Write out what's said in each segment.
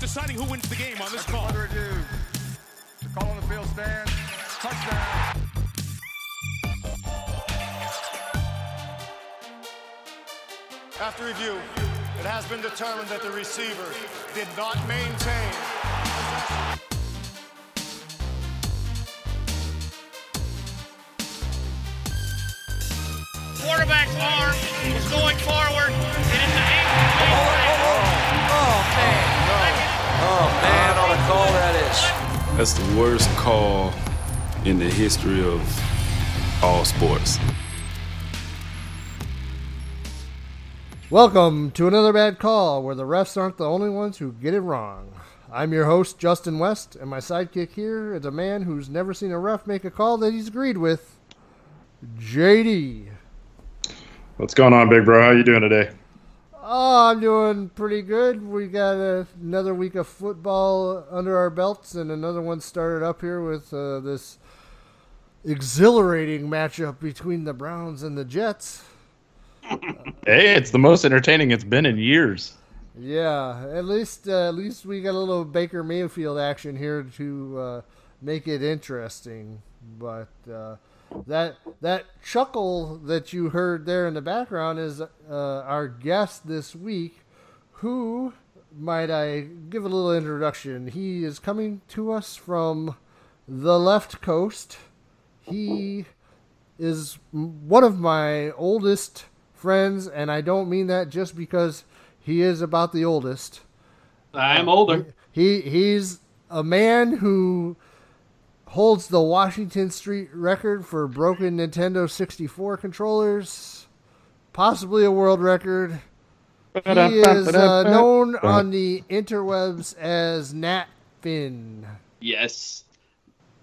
deciding who wins the game on this call. Further ado, the call on the field stands. Touchdown. After review, it has been determined that the receiver did not maintain. That's the worst call in the history of all sports. Welcome to another bad call where the refs aren't the only ones who get it wrong. I'm your host, Justin West, and my sidekick here is a man who's never seen a ref make a call that he's agreed with, JD. What's going on, big bro? How you doing today? Oh, I'm doing pretty good. We got a, another week of football under our belts, and another one started up here with uh, this exhilarating matchup between the Browns and the Jets. Hey, it's the most entertaining it's been in years. Yeah, at least uh, at least we got a little Baker Mayfield action here to uh, make it interesting. But uh, that that chuckle that you heard there in the background is uh, our guest this week, who might I give a little introduction? He is coming to us from the left coast. He is one of my oldest friends, and I don't mean that just because he is about the oldest. I'm older. He he's a man who holds the Washington Street record for broken Nintendo 64 controllers, possibly a world record. He is uh, known on the interwebs as Nat Finn. Yes.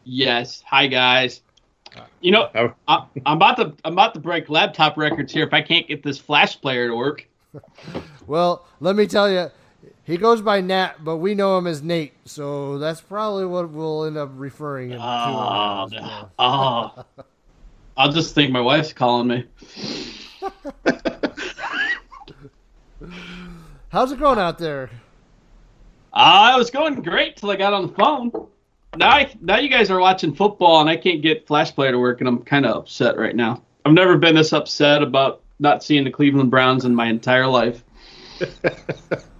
Yes. Hi guys. You know. I, I'm about to I'm about to break laptop records here if I can't get this flash player to work. Well, let me tell you, he goes by Nat, but we know him as Nate, so that's probably what we'll end up referring him Oh, to. him as. oh. I'll just think my wife's calling me. How's it going out there? Uh, it was going great till I got on the phone. Now, I, now you guys are watching football and I can't get Flash Player to work, and I'm kind of upset right now. I've never been this upset about not seeing the Cleveland Browns in my entire life.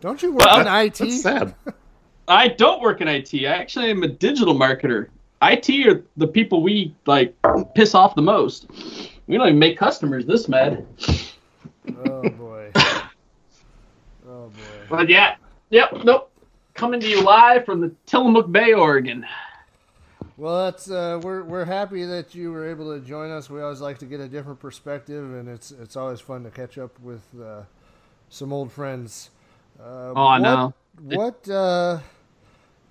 Don't you work Well, in IT? That's sad. I don't work in IT. I actually am a digital marketer. IT are the people we like piss off the most. We don't even make customers this mad. Oh boy. Oh boy. But yeah, yep, nope. Coming to you live from the Tillamook Bay, Oregon. Well, that's uh, we're we're happy that you were able to join us. We always like to get a different perspective, and it's it's always fun to catch up with uh, some old friends. Uh, Oh, I what, know. What uh,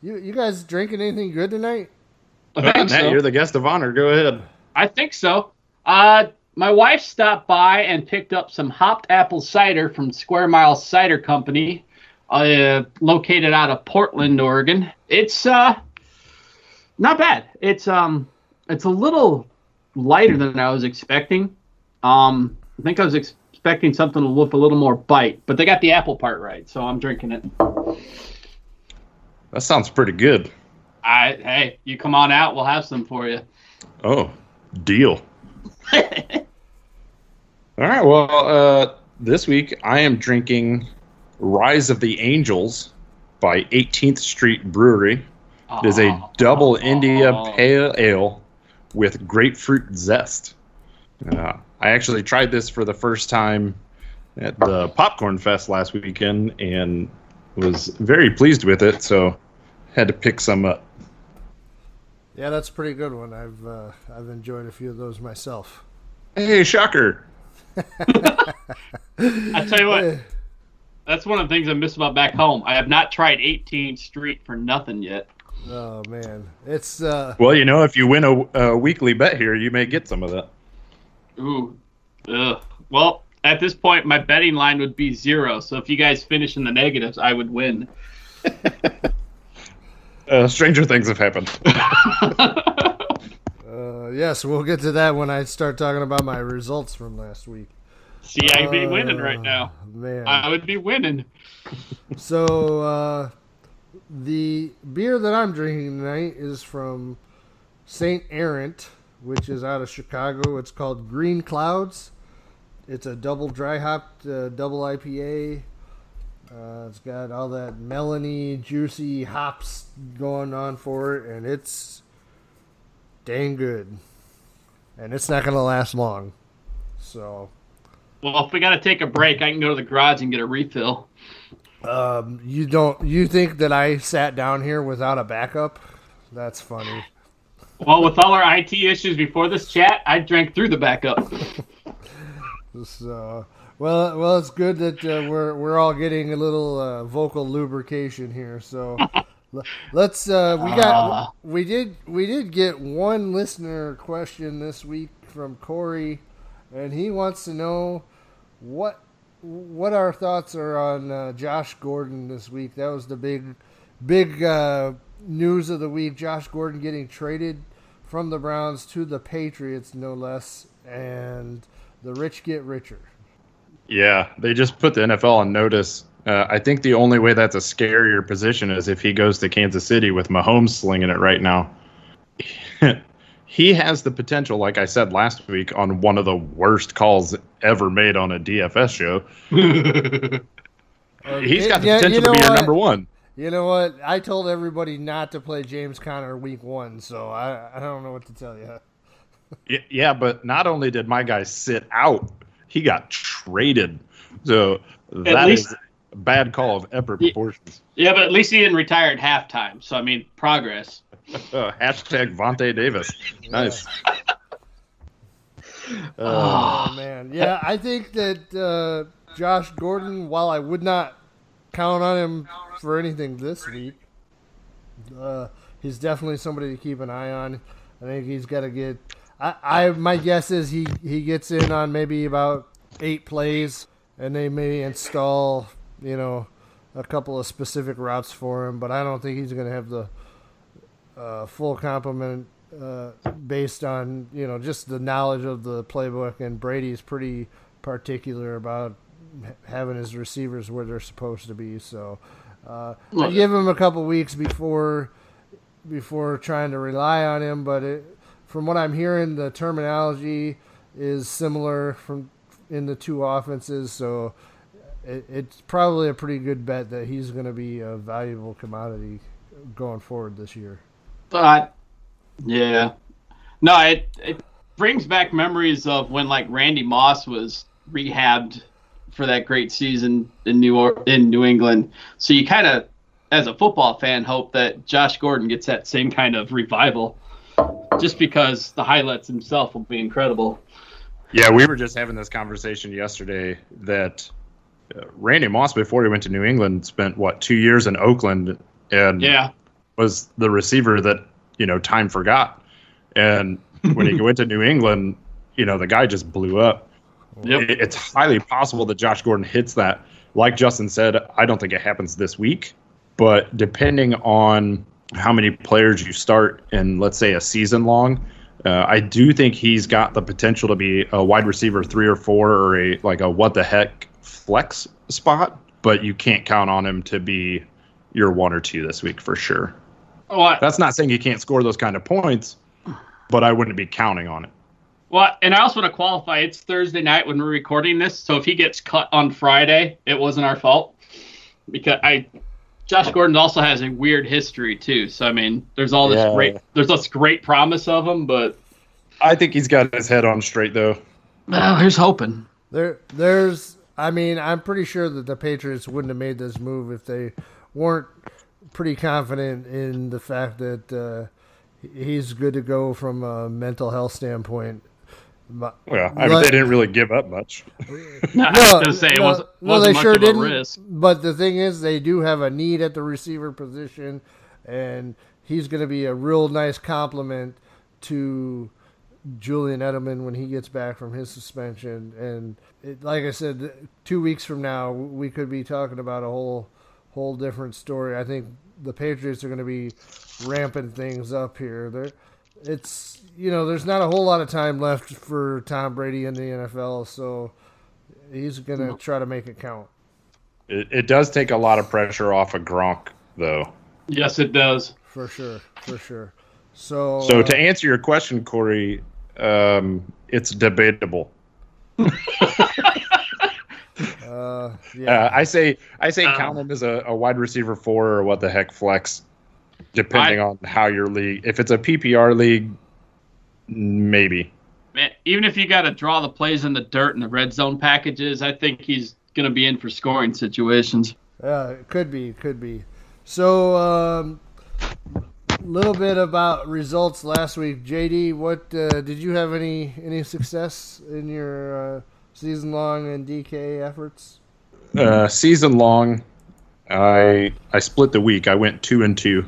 you you guys drinking anything good tonight? I think Matt, so. you're the guest of honor. Go ahead. I think so. Uh, my wife stopped by and picked up some hopped apple cider from Square Mile Cider Company, uh, located out of Portland, Oregon. It's uh, not bad. It's um, it's a little lighter than I was expecting. Um, I think I was expecting something with a little more bite, but they got the apple part right, so I'm drinking it. That sounds pretty good. I hey, you come on out, we'll have some for you. Oh, deal. All right. Well, uh, this week I am drinking Rise of the Angels by 18th Street Brewery. It is a double India Pale Ale with grapefruit zest. Uh, I actually tried this for the first time at the Popcorn Fest last weekend and was very pleased with it. So had to pick some up. Yeah, that's a pretty good one. I've uh, I've enjoyed a few of those myself. Hey, shocker! I tell you what, that's one of the things I miss about back home. I have not tried 18th Street for nothing yet. Oh man, it's uh, Well, you know, if you win a, a weekly bet here, you may get some of that. Ooh, ugh. Well, at this point, my betting line would be zero. So if you guys finish in the negatives, I would win. Uh, stranger things have happened. uh, yes, we'll get to that when I start talking about my results from last week. See, I'd be winning right now. Man. I would be winning. So uh, the beer that I'm drinking tonight is from Saint Errant, which is out of Chicago. It's called Green Clouds. It's a double dry hopped uh, double IPA. Uh, it's got all that melony, juicy hops going on for it, and it's dang good. And it's not going to last long. So Well, if we got to take a break, I can go to the garage and get a refill. Um, you don't you think that I sat down here without a backup? That's funny. Well, with all our IT issues before this chat, I drank through the backup. So, well, well, it's good that uh, we're we're all getting a little uh, vocal lubrication here. So, let's. Uh, we got we did we did get one listener question this week from Corey, and he wants to know what what our thoughts are on uh, Josh Gordon this week. That was the big big uh, news of the week. Josh Gordon getting traded from the Browns to the Patriots, no less, and the rich get richer. Yeah, they just put the NFL on notice. Uh, I think the only way that's a scarier position is if he goes to Kansas City with Mahomes slinging it right now. he has the potential, like I said last week, on one of the worst calls ever made on a DFS show. He's got the Yeah, potential you know to be our what? number one. You know what? I told everybody not to play James Conner week one, so I, I don't know what to tell you. Yeah, but not only did my guy sit out, he got traded. So that is least- a bad call of epic proportions. yeah, but at least he didn't retire at halftime. So I mean, progress. Uh, hashtag Vontae Davis. Nice. Oh man, yeah, I think that uh, Josh Gordon, while I would not count on him for anything this week, uh, he's definitely somebody to keep an eye on. I think he's got to get. I, I my guess is he he gets in on maybe about eight plays, and they may install you know a couple of specific routes for him, but I don't think he's going to have the uh, full complement uh, based on you know just the knowledge of the playbook. And Brady's pretty particular about having his receivers where they're supposed to be. So uh, I give him a couple weeks before before trying to rely on him. But it, from what I'm hearing, the terminology is similar from in the two offenses. So it, it's probably a pretty good bet that he's going to be a valuable commodity going forward this year. But yeah, no, it it brings back memories of when like Randy Moss was rehabbed for that great season in New or- in New England. So you kind of, as a football fan, hope that Josh Gordon gets that same kind of revival, just because the highlights himself will be incredible. Yeah, we were just having this conversation yesterday that uh, Randy Moss, before he went to New England, spent what two years in Oakland and Yeah, was the receiver that you know time forgot. And when he went to New England, you know the guy just blew up. Yep. It's highly possible that Josh Gordon hits that. Like Justin said, I don't think it happens this week, but depending on how many players you start in, let's say, a season long, uh, I do think he's got the potential to be a wide receiver three or four or a like a what the heck flex spot. But you can't count on him to be your one or two this week for sure. well, That's not saying he can't score those kind of points, but I wouldn't be counting on it. Well, and I also want to qualify. It's Thursday night when we're recording this, so if he gets cut on Friday, it wasn't our fault because I, Josh Gordon also has a weird history too. So I mean, there's all this Yeah. great, there's this great promise of him, but I think he's got his head on straight though. well, here's hoping. There, there's. I mean, I'm pretty sure that the Patriots wouldn't have made this move if they weren't pretty confident in the fact that uh, he's good to go from a mental health standpoint. But- Well, I mean, Like- they didn't really give up much. No, I was gonna say it no, wasn't, no, wasn't they much sure of didn't. risk. But the thing is, they do have a need at the receiver position, and he's going to be a real nice compliment to Julian Edelman when he gets back from his suspension. And it, like I said, two weeks from now, we could be talking about a whole whole different story. I think the Patriots are going to be ramping things up here. They're, it's you know, there's not a whole lot of time left for Tom Brady in the NFL, so he's gonna try to make it count. It, it does take a lot of pressure off of Gronk, though. Yes, it does. For sure, for sure. So, So uh, to answer your question, Corey, um, it's debatable. uh, yeah, Uh, I say I say Um, count him as a, a wide receiver four or what the heck flex, depending I- on how your league. If it's a PPR league, maybe. Man, even if you got to draw the plays in the dirt and the red zone packages, I think he's going to be in for scoring situations. Yeah, it could be, could be. So, um, little bit about results last week. JD, what uh, did you have any any success in your uh, season long and DK efforts? Uh, season long, I I split the week. I went two and two.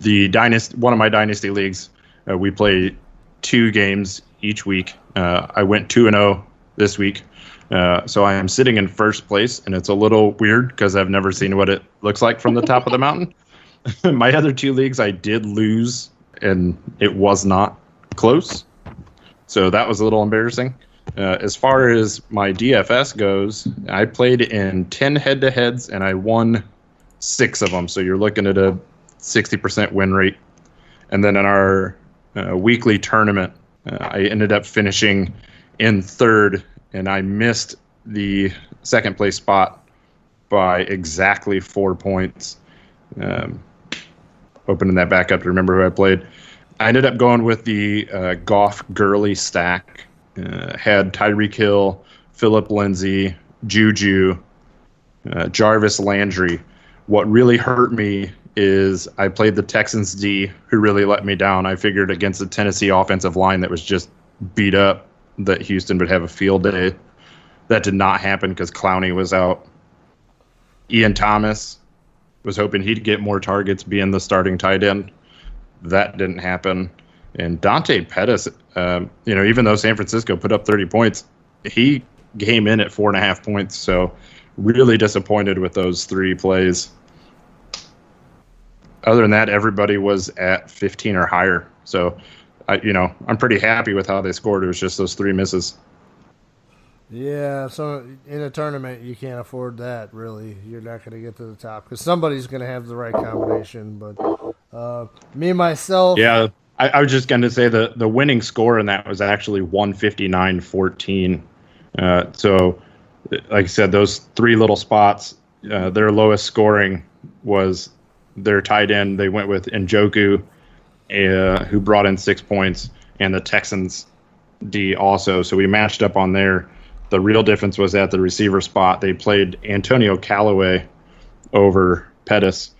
The dynasty, one of my dynasty leagues, uh, we play two games each week. Uh, I went two and zero this week, uh, so I am sitting in first place, and it's a little weird because I've never seen what it looks like from the top of the mountain. my other two leagues, I did lose, and it was not close, so that was a little embarrassing. Uh, as far as my DFS goes, I played in 10 head to heads and I won six of them. So you're looking at a 60% win rate. And then in our uh, weekly tournament, uh, I ended up finishing in third and I missed the second place spot by exactly four points. Um, opening that back up to remember who I played. I ended up going with the uh, Goff Gurley stack. Uh, had Tyreek Hill, Philip Lindsay, Juju, uh, Jarvis Landry. What really hurt me is I played the Texans D, who really let me down. I figured against the Tennessee offensive line that was just beat up that Houston would have a field day. That did not happen because Clowney was out. Ian Thomas was hoping he'd get more targets being the starting tight end. That didn't happen. And Dante Pettis, um, you know, even though San Francisco put up 30 points, he came in at four and a half points. So really disappointed with those three plays. Other than that, everybody was at 15 or higher. So, I, you know, I'm pretty happy with how they scored. It was just those three misses. Yeah, so in a tournament you can't afford that. Really, you're not going to get to the top because somebody's going to have the right combination. But uh, me myself, Yeah, I, I was just going to say the the winning score in that was actually 159-14. Uh, so, like I said, those three little spots, uh, their lowest scoring was their tight end. They went with Njoku, uh, who brought in six points, and the Texans D also. So we matched up on there. The real difference was at the receiver spot. They played Antonio Callaway over Pettis.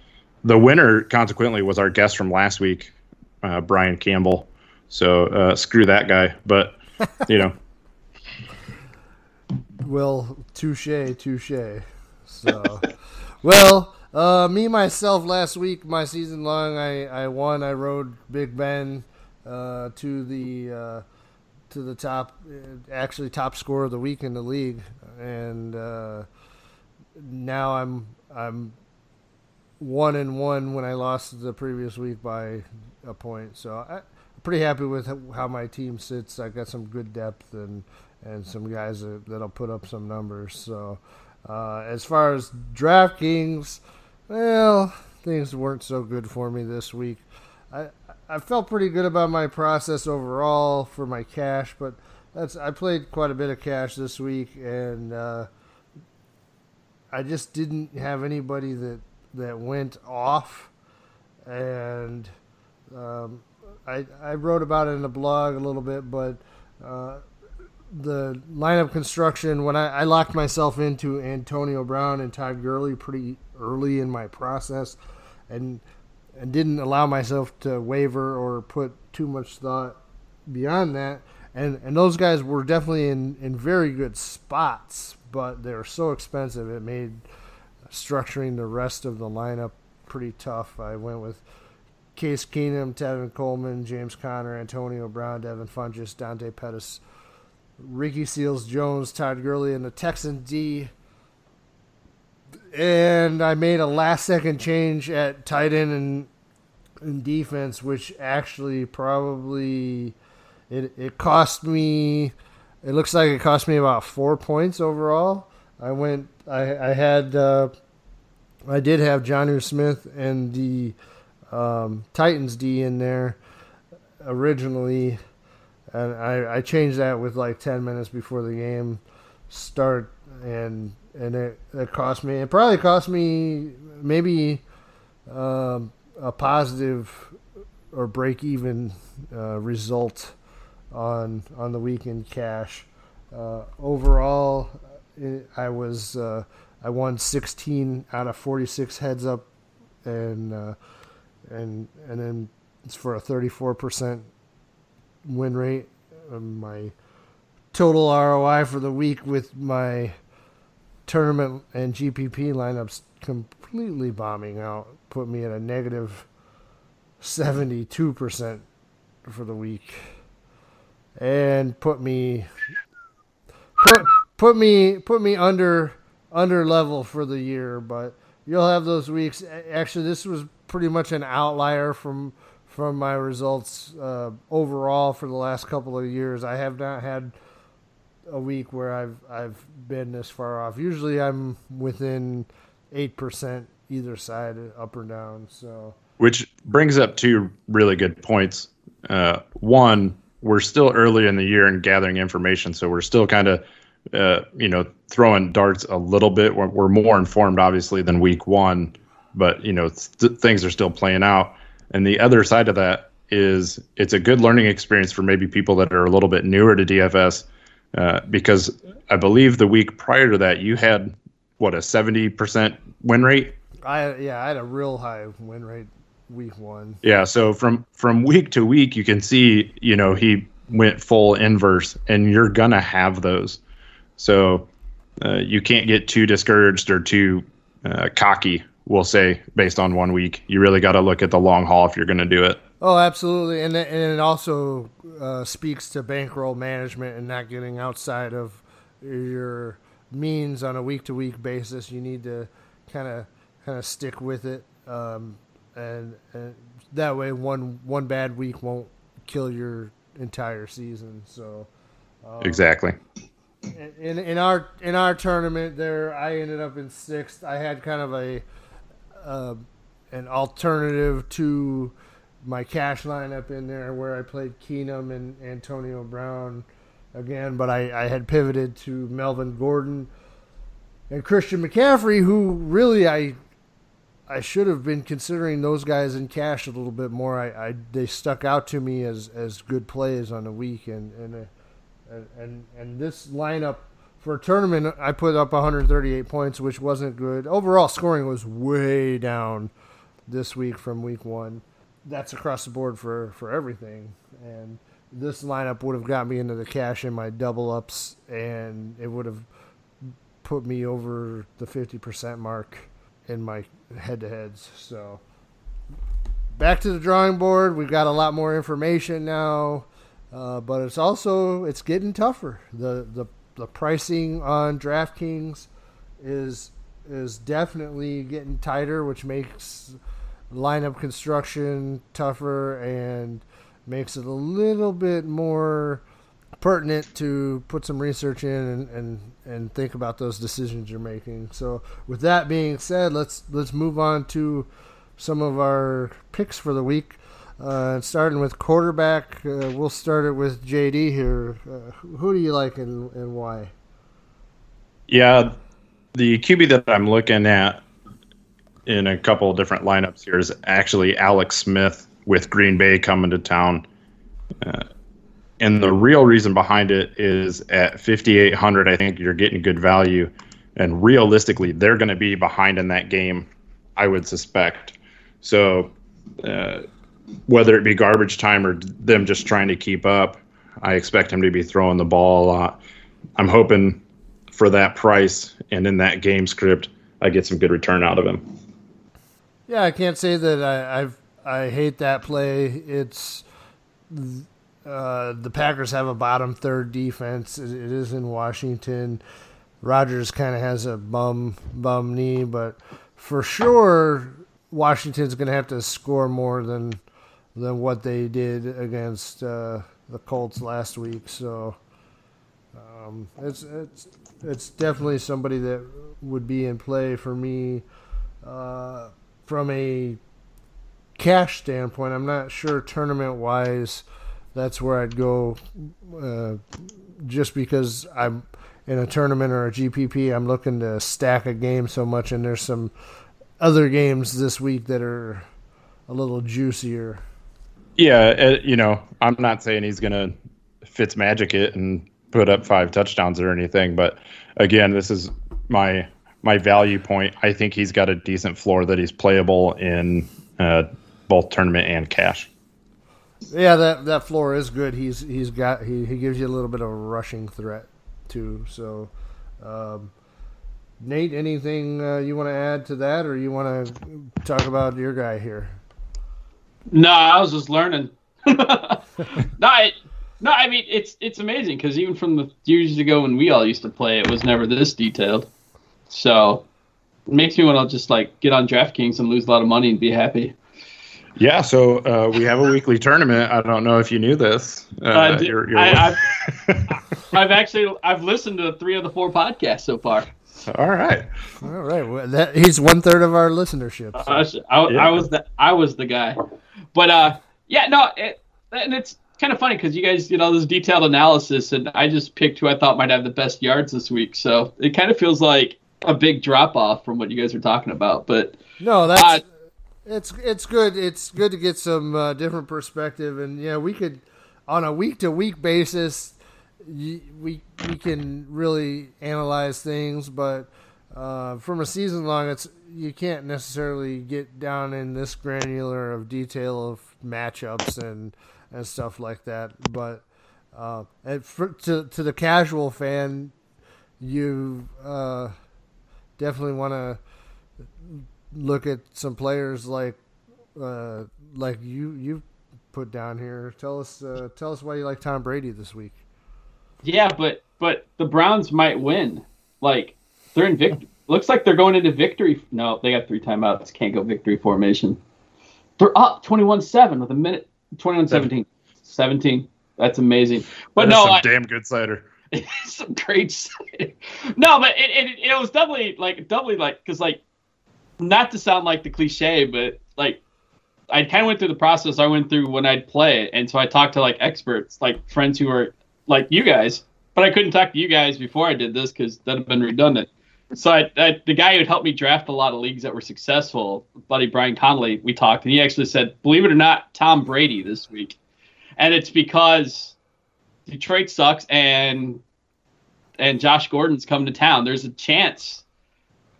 The winner, consequently, was our guest from last week, uh, Brian Campbell. So uh, screw that guy. But you know, Well, touche, touche. So, well, uh, me myself last week, my season long, I, I won. I rode Big Ben uh, to the uh, to the top, uh, actually top scorer of the week in the league, and uh, now I'm I'm one and one when I lost the previous week by a point. So I, I'm pretty happy with how my team sits. I got some good depth and and some guys that, that'll put up some numbers. So uh, as far as DraftKings, well, things weren't so good for me this week. I I felt pretty good about my process overall for my cash, but that's I played quite a bit of cash this week and. Uh, I just didn't have anybody that that went off, and um, I I wrote about it in the blog a little bit, but uh, the lineup construction when I, I locked myself into Antonio Brown and Todd Gurley pretty early in my process, and and didn't allow myself to waver or put too much thought beyond that. And and those guys were definitely in, in very good spots, but they were so expensive it made structuring the rest of the lineup pretty tough. I went with Case Keenum, Tevin Coleman, James Conner, Antonio Brown, Devin Funchess, Dante Pettis, Ricky Seals Jones, Todd Gurley, and the Texan D. And I made a last second change at tight end and in defense, which actually probably it it cost me it looks like it cost me about four points overall. I went. I I had. Uh, I did have Jonnu Smith and the um, Titans D in there originally, and I, I changed that with like ten minutes before the game start, and and it, it cost me. It probably cost me maybe um, a positive or break even uh, result on on the weekend cash. Uh, overall, I was uh, I won 16 out of 46 heads up, and uh, and and then it's for a 34 percent win rate. Um, my total ROI for the week with my tournament and GPP lineups completely bombing out put me at a negative 72% for the week and put me put put me put me under under level for the year but you'll have those weeks actually this was pretty much an outlier from from my results uh, overall for the last couple of years i have not had a week where i've i've been this far off usually i'm within 8% either side up or down so which brings up two really good points uh, one we're still early in the year and gathering information, so we're still kind of, uh, you know, throwing darts a little bit. We're, we're, more informed, obviously, than week one, but you know, th- things are still playing out. And the other side of that is it's a good learning experience for maybe people that are a little bit newer to DFS, uh, because I believe the week prior to that you had what a seventy percent win rate. I yeah, I had a real high win rate week one. Yeah, so from from week to week, you can see, you know, he went full inverse, and you're gonna have those. So uh, you can't get too discouraged or too uh, cocky. We'll say based on one week, you really got to look at the long haul if you're going to do it. Oh, absolutely, and and it also uh, speaks to bankroll management and not getting outside of your means on a week to week basis. You need to kind of kind of stick with it. Um, and, and that way one one bad week won't kill your entire season. So um, exactly. In in our in our tournament there, I ended up in sixth. I had kind of a uh, an alternative to my cash lineup in there where I played Keenum and Antonio Brown again, but I, I had pivoted to Melvin Gordon and Christian McCaffrey, who really I I should have been considering those guys in cash a little bit more. I, I they stuck out to me as, as good plays on the week, and and, uh, and and this lineup for a tournament, I put up 138 points, which wasn't good. Overall scoring was way down this week from week one. That's across the board for for everything, and this lineup would have got me into the cash in my double ups, and it would have put me over the 50% mark in my head to heads. So back to the drawing board. We've got a lot more information now, uh, but it's also it's getting tougher. The the the pricing on DraftKings is is definitely getting tighter, which makes lineup construction tougher and makes it a little bit more pertinent to put some research in and, and, and think about those decisions you're making. So with that being said, let's let's move on to some of our picks for the week. Uh, starting with quarterback, uh, we'll start it with JD here. Uh, who do you like and, and why? Yeah, the QB that I'm looking at in a couple of different lineups here is actually Alex Smith with Green Bay coming to town. Uh, and the real reason behind it is at 5800 i think you're getting good value and realistically they're going to be behind in that game i would suspect so uh, whether it be garbage time or them just trying to keep up i expect him to be throwing the ball a lot i'm hoping for that price and in that game script i get some good return out of him yeah i can't say that i I've, i hate that play it's uh, the Packers have a bottom third defense. it, it is in Washington. Rodgers kind of has a bum bum knee, but for sure Washington's going to have to score more than than what they did against uh, the Colts last week. So Um, it's it's it's definitely somebody that would be in play for me uh, from a cash standpoint. I'm not sure tournament wise. That's where I'd go, uh, just because I'm in a tournament or a GPP. I'm looking to stack a game so much, and there's some other games this week that are a little juicier. Yeah, uh, you know, I'm not saying he's gonna Fitz magic it and put up five touchdowns or anything, but again, this is my my value point. I think he's got a decent floor that he's playable in uh, both tournament and cash. Yeah, that that floor is good. He's he's got he, he gives you a little bit of a rushing threat too. So, um, Nate, anything uh, you want to add to that, or you want to talk about your guy here? No, I was just learning. no, I, no, I mean it's it's amazing because even from the years ago when we all used to play, it was never this detailed. So it makes me want to just like get on DraftKings and lose a lot of money and be happy. Yeah, so uh, we have a weekly tournament. I don't know if you knew this. Uh, Uh, d- I, have I've actually I've listened to three of the four podcasts so far. All right. All right, well, that, he's one third of our listenership. so- I, was- I, I was the I was the guy, but uh, yeah, no, it, and it's kind of funny because you guys did all this detailed analysis, and I just picked who I thought might have the best yards this week. So it kind of feels like a big drop off from what you guys are talking about. But No, that's Uh, it's it's good. It's good to get some uh, different perspective, and yeah, we could on a week to week basis, y- we we can really analyze things, but uh, from a season long, it's you can't necessarily get down in this granular of detail of matchups and and stuff like that. But uh, and for, to to the casual fan, you uh, definitely want to look at some players like uh, like you you put down here. Tell us uh, tell us why you like Tom Brady this week. yeah, but but the Browns might win. Like they're in victory. Looks like they're going into victory. No, they got three timeouts. Can't go victory formation. They're up 21-7 with a minute 21-17. 17. That's amazing. But no, some I, damn good cider. some great cider. No, but it, it, it was doubly like doubly like because like not to sound like the cliche, but like I kind of went through the process I went through when I'd play, and so I talked to like experts, like friends who are like you guys, but I couldn't talk to you guys before I did this because that'd have been redundant. So I, I, the guy who'd helped me draft a lot of leagues that were successful, buddy Brian Connolly, we talked, and he actually said, believe it or not, Tom Brady this week, and it's because Detroit sucks and and Josh Gordon's come to town. There's a chance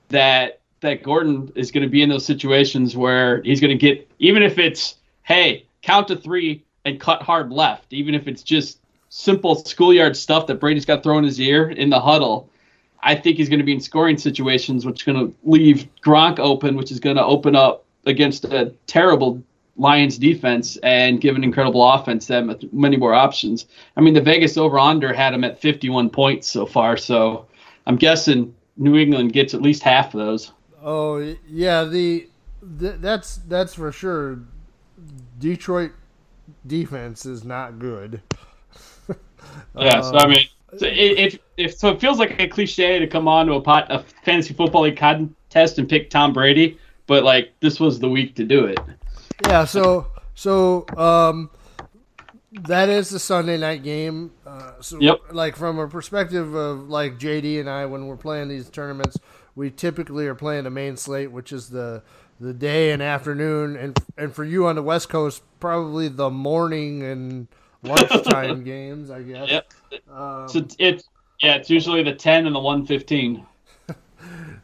that that Gordon is going to be in those situations where he's going to get even if it's hey count to three and cut hard left, even if it's just simple schoolyard stuff that Brady's got thrown in his ear in the huddle. I think he's going to be in scoring situations, which is going to leave Gronk open, which is going to open up against a terrible Lions defense and give an incredible offense them many more options. I mean, the Vegas over under had him at 51 points so far, so I'm guessing New England gets at least half of those. Oh yeah, the, the that's that's for sure. Detroit defense is not good. Yeah, so I mean, so uh, it, it, if so, it feels like a cliche to come on to a pot a fantasy football league contest and pick Tom Brady, but like this was the week to do it. Yeah, so so um, that is the Sunday night game. Uh, so Yep. like from a perspective of like JD and I, when we're playing these tournaments, we typically are playing the main slate, which is the the day and afternoon, and and for you on the West Coast, probably the morning and lunchtime games, I guess. Yep. Um, So it's yeah, it's usually the ten and the one fifteen.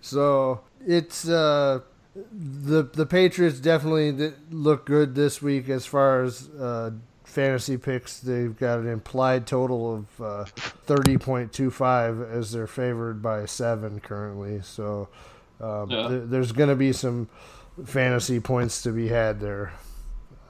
So it's uh, the the Patriots definitely look good this week as far as uh, fantasy picks. They've got an implied total of uh, thirty point two five as they're favored by seven currently. So um, Yeah. th- there's going to be some fantasy points to be had there.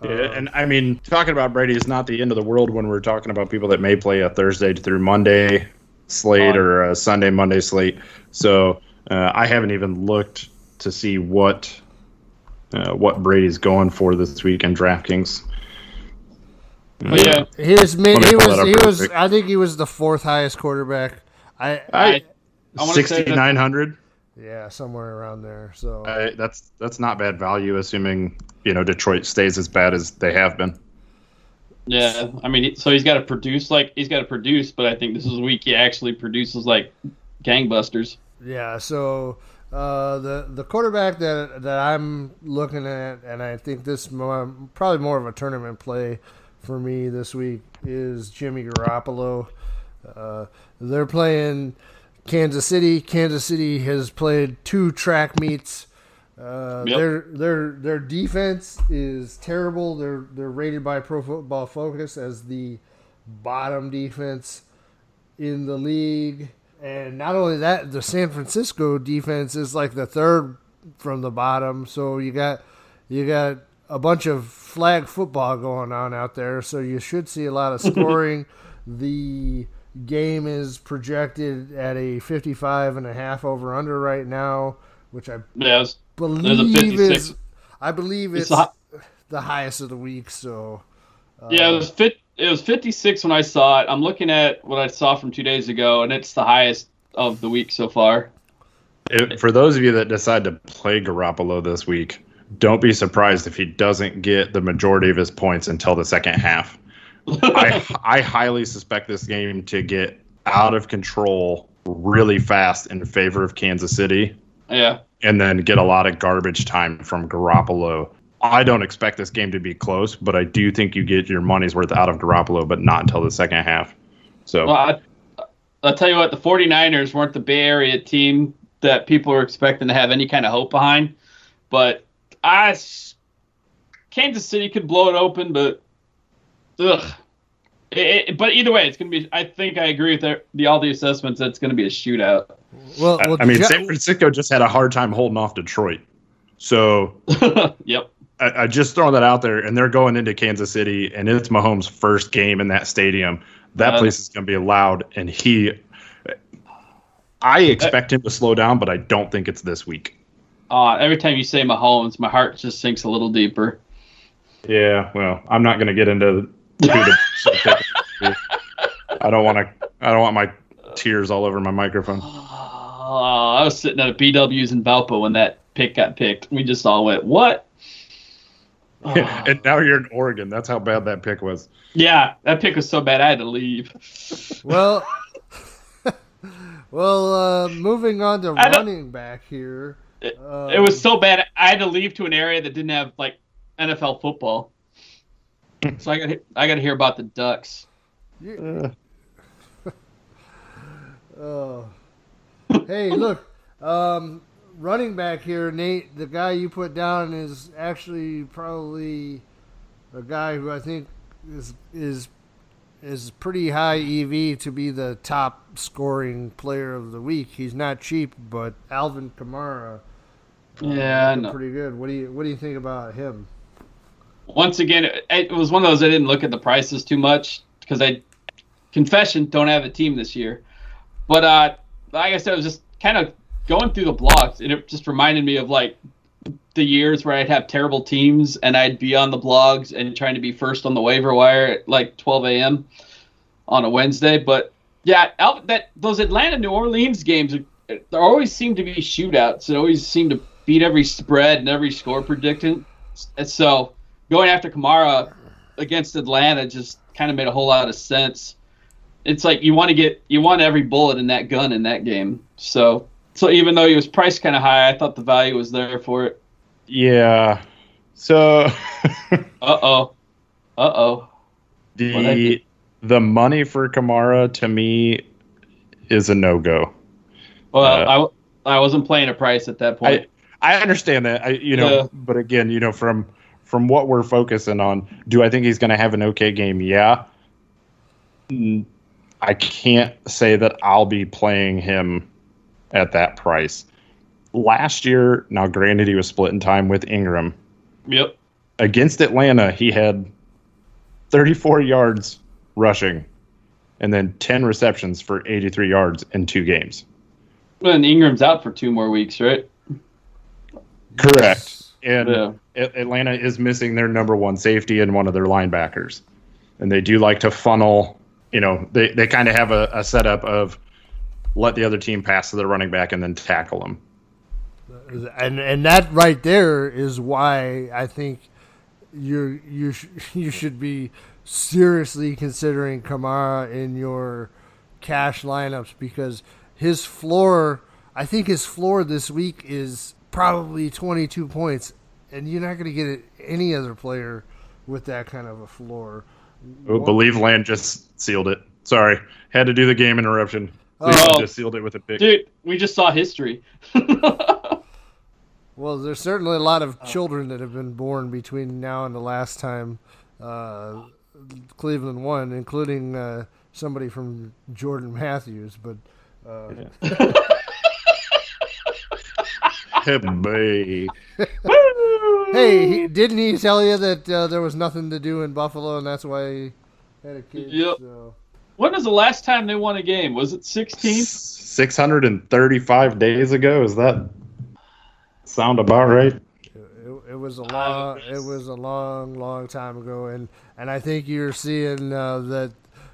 Yeah, and I mean, talking about Brady is not the end of the world when we're talking about people that may play a Thursday through Monday slate or a Sunday Monday slate. So uh, I haven't even looked to see what uh, what Brady's going for this week in DraftKings. But yeah, He was ma- he was he was quick. I think he was the fourth highest quarterback I, I, I wanna say that- sixty nine hundred. yeah, somewhere around there. So That's that's not bad value, assuming you know Detroit stays as bad as they have been. Yeah, I mean, so he's got to produce like he's got to produce, but I think this is week he actually produces like gangbusters. Yeah, so uh, the the quarterback that that I'm looking at, and I think this more, probably more of a tournament play for me this week is Jimmy Garoppolo. Uh, they're playing Kansas City. Kansas City has played two track meets. Uh, Yep. Their their their defense is terrible. They're they're rated by Pro Football Focus as the bottom defense in the league. And not only that, the San Francisco defense is like the third from the bottom. So you got you got a bunch of flag football going on out there. So you should see a lot of scoring. the game is projected at a 55 and a half over under right now, which I Yeah, believe 56. is I believe It's it's, the the, highest of the week. So uh, yeah, it was fit. It was 56 when I saw it. I'm looking at what I saw from two days ago, and it's the highest of the week so far. It- for those of you that decide to play Garoppolo this week, don't be surprised if he doesn't get the majority of his points until the second half. I I highly suspect this game to get out of control really fast in favor of Kansas City, Yeah, and then get a lot of garbage time from Garoppolo. I don't expect this game to be close, but I do think you get your money's worth out of Garoppolo, but not until the second half. So well, I, I'll tell you what, the 49ers weren't the Bay Area team that people were expecting to have any kind of hope behind, but I Kansas City could blow it open, but ugh. It, it- but either way, it's gonna be. I think I agree with the, the all the assessments. that It's gonna be a shootout. Well, I, well I mean, Ja- San Francisco just had a hard time holding off Detroit. So yep. I, I just throw that out there, and they're going into Kansas City, and it's Mahomes' first game in that stadium. That Uh, place is going to be loud, and he. I expect him to slow down, but I don't think it's this week. Uh, every time you say Mahomes, my heart just sinks a little deeper. Yeah, well, I'm not going to get into who the. I don't want to. I don't want my tears all over my microphone. Oh, I was sitting at a BW's in Valpo when that pick got picked. We just all went, "What?" Oh. and now you're in Oregon. That's how bad that pick was. Yeah, that pick was so bad I had to leave. Well, well, uh, moving on to I running back here. It, Um, it was so bad I had to leave to an area that didn't have like NFL football. So I got I got to hear about the Ducks. Yeah. Oh. Hey, look, um, running back here, Nate. The guy you put down is actually probably a guy who I think is is is pretty high EV to be the top scoring player of the week. He's not cheap, but Alvin Kamara. Yeah, pretty good. What do you What do you think about him? Once again, it, it was one of those I didn't look at the prices too much because I, confession, don't have a team this year. But uh, like I said, I was just kind of going through the blogs, and it just reminded me of like the years where I'd have terrible teams and I'd be on the blogs and trying to be first on the waiver wire at like 12 a.m. on a Wednesday. But yeah, that those Atlanta New Orleans games, there always seem to be shootouts. It always seem to beat every spread and every score predictant. And so going after Kamara against Atlanta just kind of made a whole lot of sense. It's like you want to get you want every bullet in that gun in that game. So so even though he was priced kind of high, I thought the value was there for it. Yeah. So Uh oh. Uh oh. The the money for Kamara to me is a no go. Well, Uh, I I wasn't playing a price at that point. I understand that. I you know, Yeah. but again, you know, from from what we're focusing on, do I think he's going to have an okay game? Yeah. I can't say that I'll be playing him at that price. Last year, now granted, he was split in time with Ingram. yep. Against Atlanta, he had 34 yards rushing and then 10 receptions for 83 yards in two games. And Ingram's out for two more weeks, right? Correct. And Yeah. Atlanta is missing their number one safety and one of their linebackers. And they do like to funnel, you know, they, they kind of have a, a setup of let the other team pass to the running back and then tackle them. and and that right there is why I think you you sh- you should be seriously considering Kamara in your cash lineups because his floor I think his floor this week is probably 22 points and you're not going to get any other player with that kind of a floor. Oh, believe land just sealed it. Sorry, had to do the game interruption. Cleveland Oh. just sealed it with a pick. Dude, we just saw history. Well, there's certainly a lot of children that have been born between now and the last time uh, Cleveland won, including uh, somebody from Jordan Matthews. But uh, Hey, hey, he, didn't he tell you that uh, there was nothing to do in Buffalo, and that's why he had a kid? Yep. So. When was the last time they won a game? Was it 16? 635 days ago. Is that sound about right? It, it was a long, it was a long, long time ago, and and I think you're seeing uh, that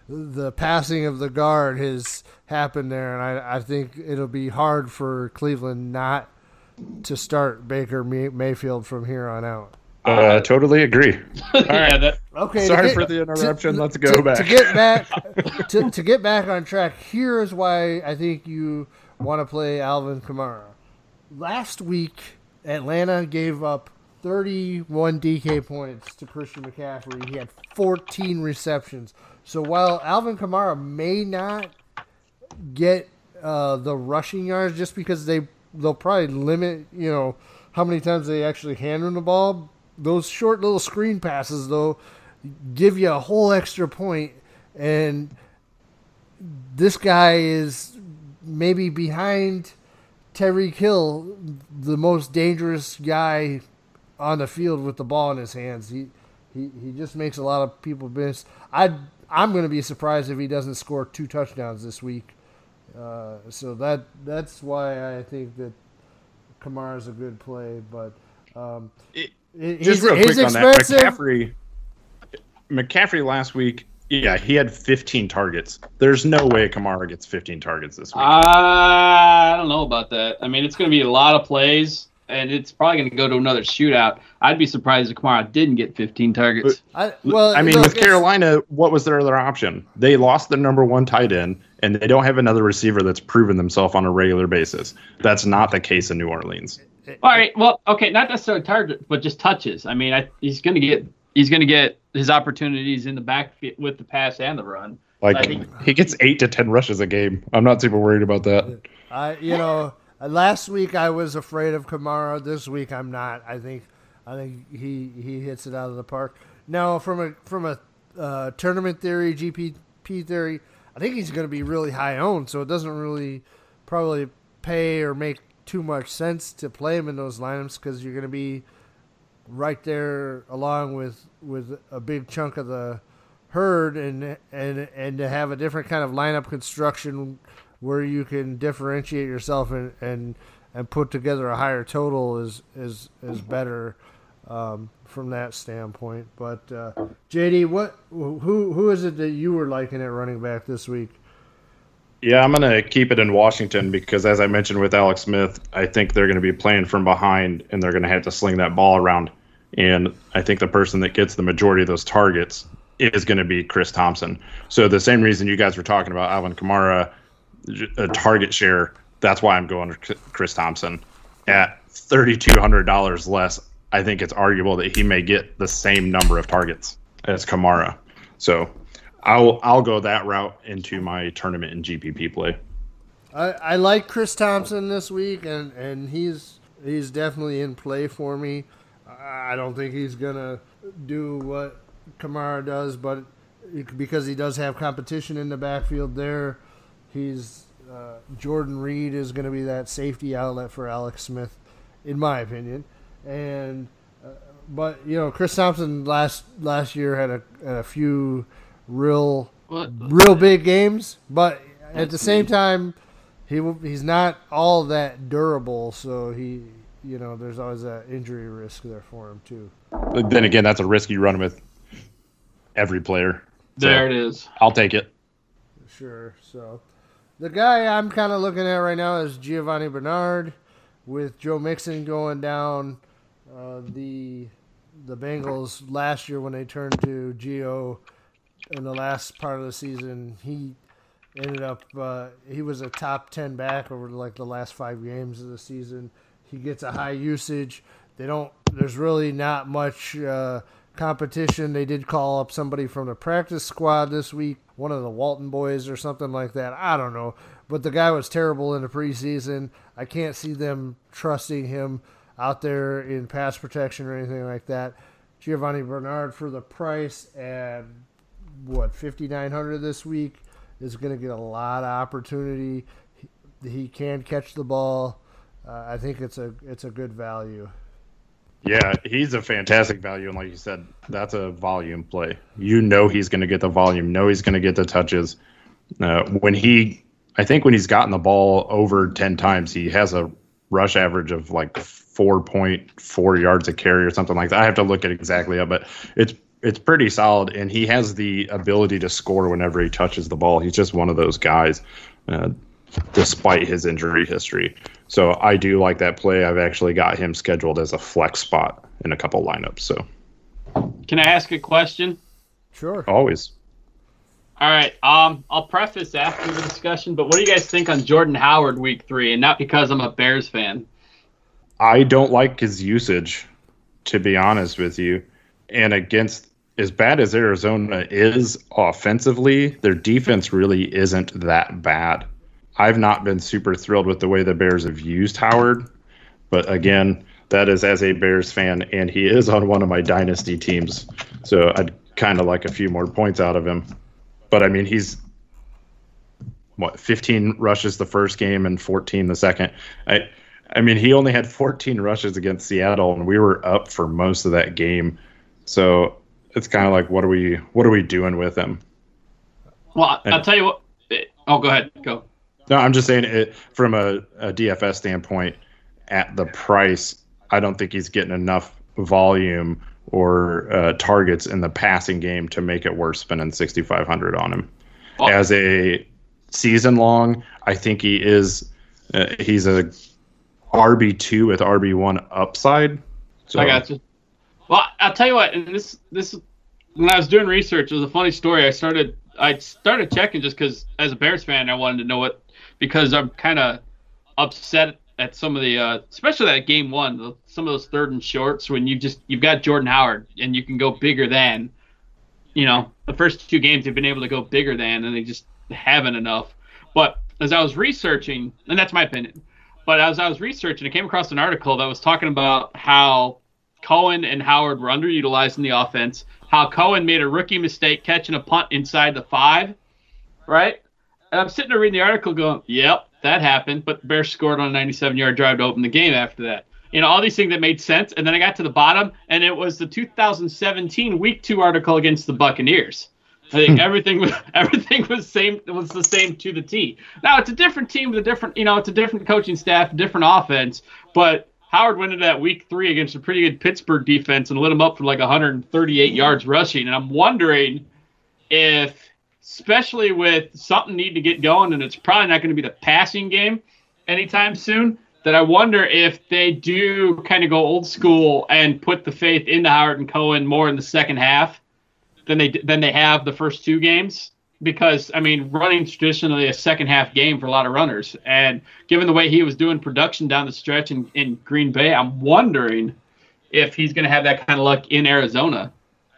the passing of the guard has happened there, and I I think it'll be hard for Cleveland not to start Baker May- Mayfield from here on out. Uh, totally agree. yeah, that, Okay, Sorry get- for the interruption. to- Let's go to, back. To get back to, to get back on track, here is why I think you want to play Alvin Kamara. Last week, Atlanta gave up 31 DK points to Christian McCaffrey. He had 14 receptions. So while Alvin Kamara may not get uh, the rushing yards just because they they'll probably limit you know how many times they actually hand him the ball. Those short little screen passes though give you a whole extra point, and this guy is maybe behind Tyreek Hill, the most dangerous guy on the field with the ball in his hands. He he, he just makes a lot of people miss. I I'm going to be surprised if he doesn't score two touchdowns this week. Uh, so that that's why I think that Kamara's a good play, but um, It- it- Just he's, real he's quick on that. McCaffrey. McCaffrey last week, yeah, he had 15 targets. There's no way Kamara gets 15 targets this week. I don't know about that. I mean, it's going to be a lot of plays, and it's probably going to go to another shootout. I'd be surprised if Kamara didn't get 15 targets. I, well, I mean, look, with Carolina, what was their other option? They lost their number one tight end, and they don't have another receiver that's proven themselves on a regular basis. That's not the case in New Orleans. All right. Well, okay, not necessarily target, but just touches. I mean, I, he's going to get he's going to get his opportunities in the backfield with the pass and the run. Like I think- he gets eight to ten rushes a game. I'm not super worried about that. I you know last week I was afraid of Kamara. This week I'm not. I think I think he he hits it out of the park. Now from a from a uh, tournament theory, GPP theory, I think he's going to be really high owned. So it doesn't really probably pay or make too much sense to play him in those lineups because you're going to be right there along with with a big chunk of the herd and and and to have a different kind of lineup construction where you can differentiate yourself and and, and put together a higher total is is is better um, from that standpoint. But uh, JD, what who who is it that you were liking at running back this week? Yeah, I'm going to keep it in Washington because, as I mentioned with Alex Smith, I think they're going to be playing from behind and they're going to have to sling that ball around. And I think the person that gets the majority of those targets is going to be Chris Thompson. So, the same reason you guys were talking about Alvin Kamara, a uh, target share, that's why I'm going to Chris Thompson. At $3,200 less, I think it's arguable that he may get the same number of targets as Kamara. So, I'll I'll go that route into my tournament and GPP play. I, I like Chris Thompson this week, and, and he's he's definitely in play for me. I don't think he's gonna do what Kamara does, but because he does have competition in the backfield there, he's uh, Jordan Reed is going to be that safety outlet for Alex Smith, in my opinion. And uh, but you know, Chris Thompson last last year had a, a few real What? real big games, but at the same time, he he's not all that durable. So he, you know, there's always that injury risk there for him too. But then again, that's a risk you run with every player. So There it is. I'll take it. Sure. So, the guy I'm kind of looking at right now is Giovani Bernard, with Joe Mixon going down. Uh, the the Bengals last year when they turned to Gio in the last part of the season, he ended up uh, he was a top ten back over like the last five games of the season. He gets a high usage. They don't. There's really not much uh, competition. They did call up somebody from the practice squad this week, one of the Walton boys or something like that. I don't know, but the guy was terrible in the preseason. I can't see them trusting him out there in pass protection or anything like that. Giovani Bernard for the price at what 5900 this week is going to get a lot of opportunity. He, he can catch the ball. Uh, I think it's a it's a good value. Yeah, he's a fantastic value, and like you said, that's a volume play. You know he's going to get the volume. Know he's going to get the touches. Uh, when he, I think when he's gotten the ball over ten times, he has a rush average of like four point four yards a carry or something like that. I have to look at exactly up, but it's it's pretty solid, and he has the ability to score whenever he touches the ball. He's just one of those guys, uh, despite his injury history. So I do like that play. I've actually got him scheduled as a flex spot in a couple lineups. So, can I ask a question? Sure. Always. All right. Um, I'll preface after the discussion, but what do you guys think on Jordan Howard week three? And not because I'm a Bears fan. I don't like his usage, to be honest with you. And against as bad as Arizona is offensively, their defense really isn't that bad. I've not been super thrilled with the way the Bears have used Howard, but again, that is as a Bears fan, and he is on one of my dynasty teams, so I'd kind of like a few more points out of him. But I mean, he's what 15 rushes the first game and 14 the second. I, I mean, he only had 14 rushes against Seattle, and we were up for most of that game. So it's kind of like, what are we, what are we doing with him? Well, I'll tell you what. Eh, oh, go ahead. Go. No, I'm just saying it from a, a DFS standpoint. At the price, I don't think he's getting enough volume or uh, targets in the passing game to make it worth spending 6,500 on him. Well, As a season long, I think he is. Uh, he's a RB two with RB one upside. So I got you. Well, I'll tell you what. And this, this, when I was doing research, it was a funny story. I started, I started checking just because, as a Bears fan, I wanted to know what because I'm kind of upset at some of the, uh, especially that game one, some of those third and shorts when you just you've got Jordan Howard and you can go bigger than, you know, the first two games they've been able to go bigger than and they just haven't enough. But as I was researching, and that's my opinion, but as I was researching, I came across an article that was talking about how Cohen and Howard were underutilized in the offense. How Cohen made a rookie mistake catching a punt inside the five, right? And I'm sitting there reading the article going, yep, that happened. But the Bears scored on a 97 yard drive to open the game after that. You know, all these things that made sense. And then I got to the bottom, and it was the 2017 Week Two article against the Buccaneers. I think hmm. everything was everything was same was the same to the T. Now it's a different team with a different you know it's a different coaching staff, different offense. But Howard went into that Week Three against a pretty good Pittsburgh defense and lit him up for like 138 yards rushing. And I'm wondering if especially with something needing to get going, and it's probably not going to be the passing game anytime soon. That I wonder if they do kind of go old school and put the faith into Howard and Cohen more in the second half than they than they have the first two games. Because I mean, running traditionally a second half game for a lot of runners, and given the way he was doing production down the stretch in, in Green Bay, I'm wondering if he's going to have that kind of luck in Arizona.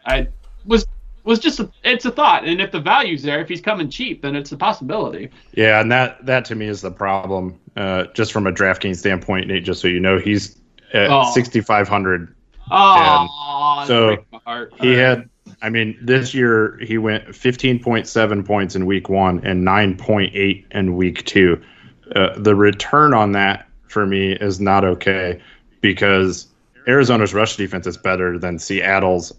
I was was just a, it's a thought, and if the value's there, if he's coming cheap, then it's a possibility. Yeah, and that that to me is the problem. Uh, just from a DraftKings standpoint, Nate. Just so you know, he's at Oh. 6,500. Oh, so. He had, I mean, this year he went 15.7 points in week one and 9.8 in week two. Uh, the return on that for me is not okay because Arizona's rush defense is better than Seattle's,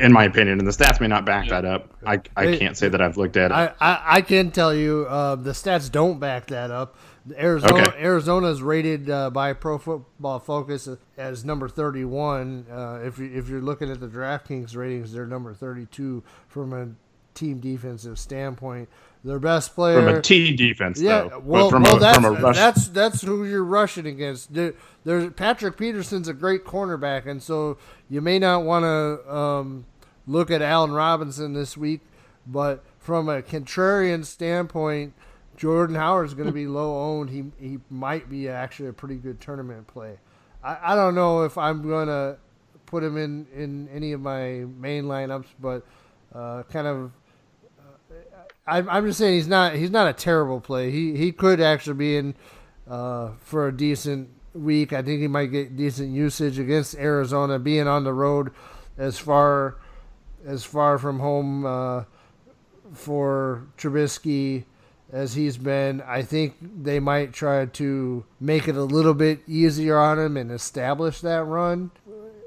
in my opinion. And the stats may not back that up. I, I can't say that I've looked at it. I, I, I can tell you uh, the stats don't back that up. Arizona Okay. Arizona is rated uh, by Pro Football Focus as number 31. Uh, if you if you're looking at the DraftKings ratings, they're number 32 from a team defensive standpoint. Their best player From a T defense, yeah, though. well, from well a, that's, from a rush. that's that's who you're rushing against. There, there's Patrick Peterson's a great cornerback, and so you may not want to um, look at Allen Robinson this week, but from a contrarian standpoint, Jordan Howard's going to be low owned. He he might be actually a pretty good tournament play. I, I don't know if I'm going to put him in in any of my main lineups, but uh, kind of I'm, I'm just saying he's not he's not a terrible play. He he could actually be in uh, for a decent week. I think he might get decent usage against Arizona, being on the road as far as far from home uh, for Trubisky as he's been. I think they might try to make it a little bit easier on him and establish that run.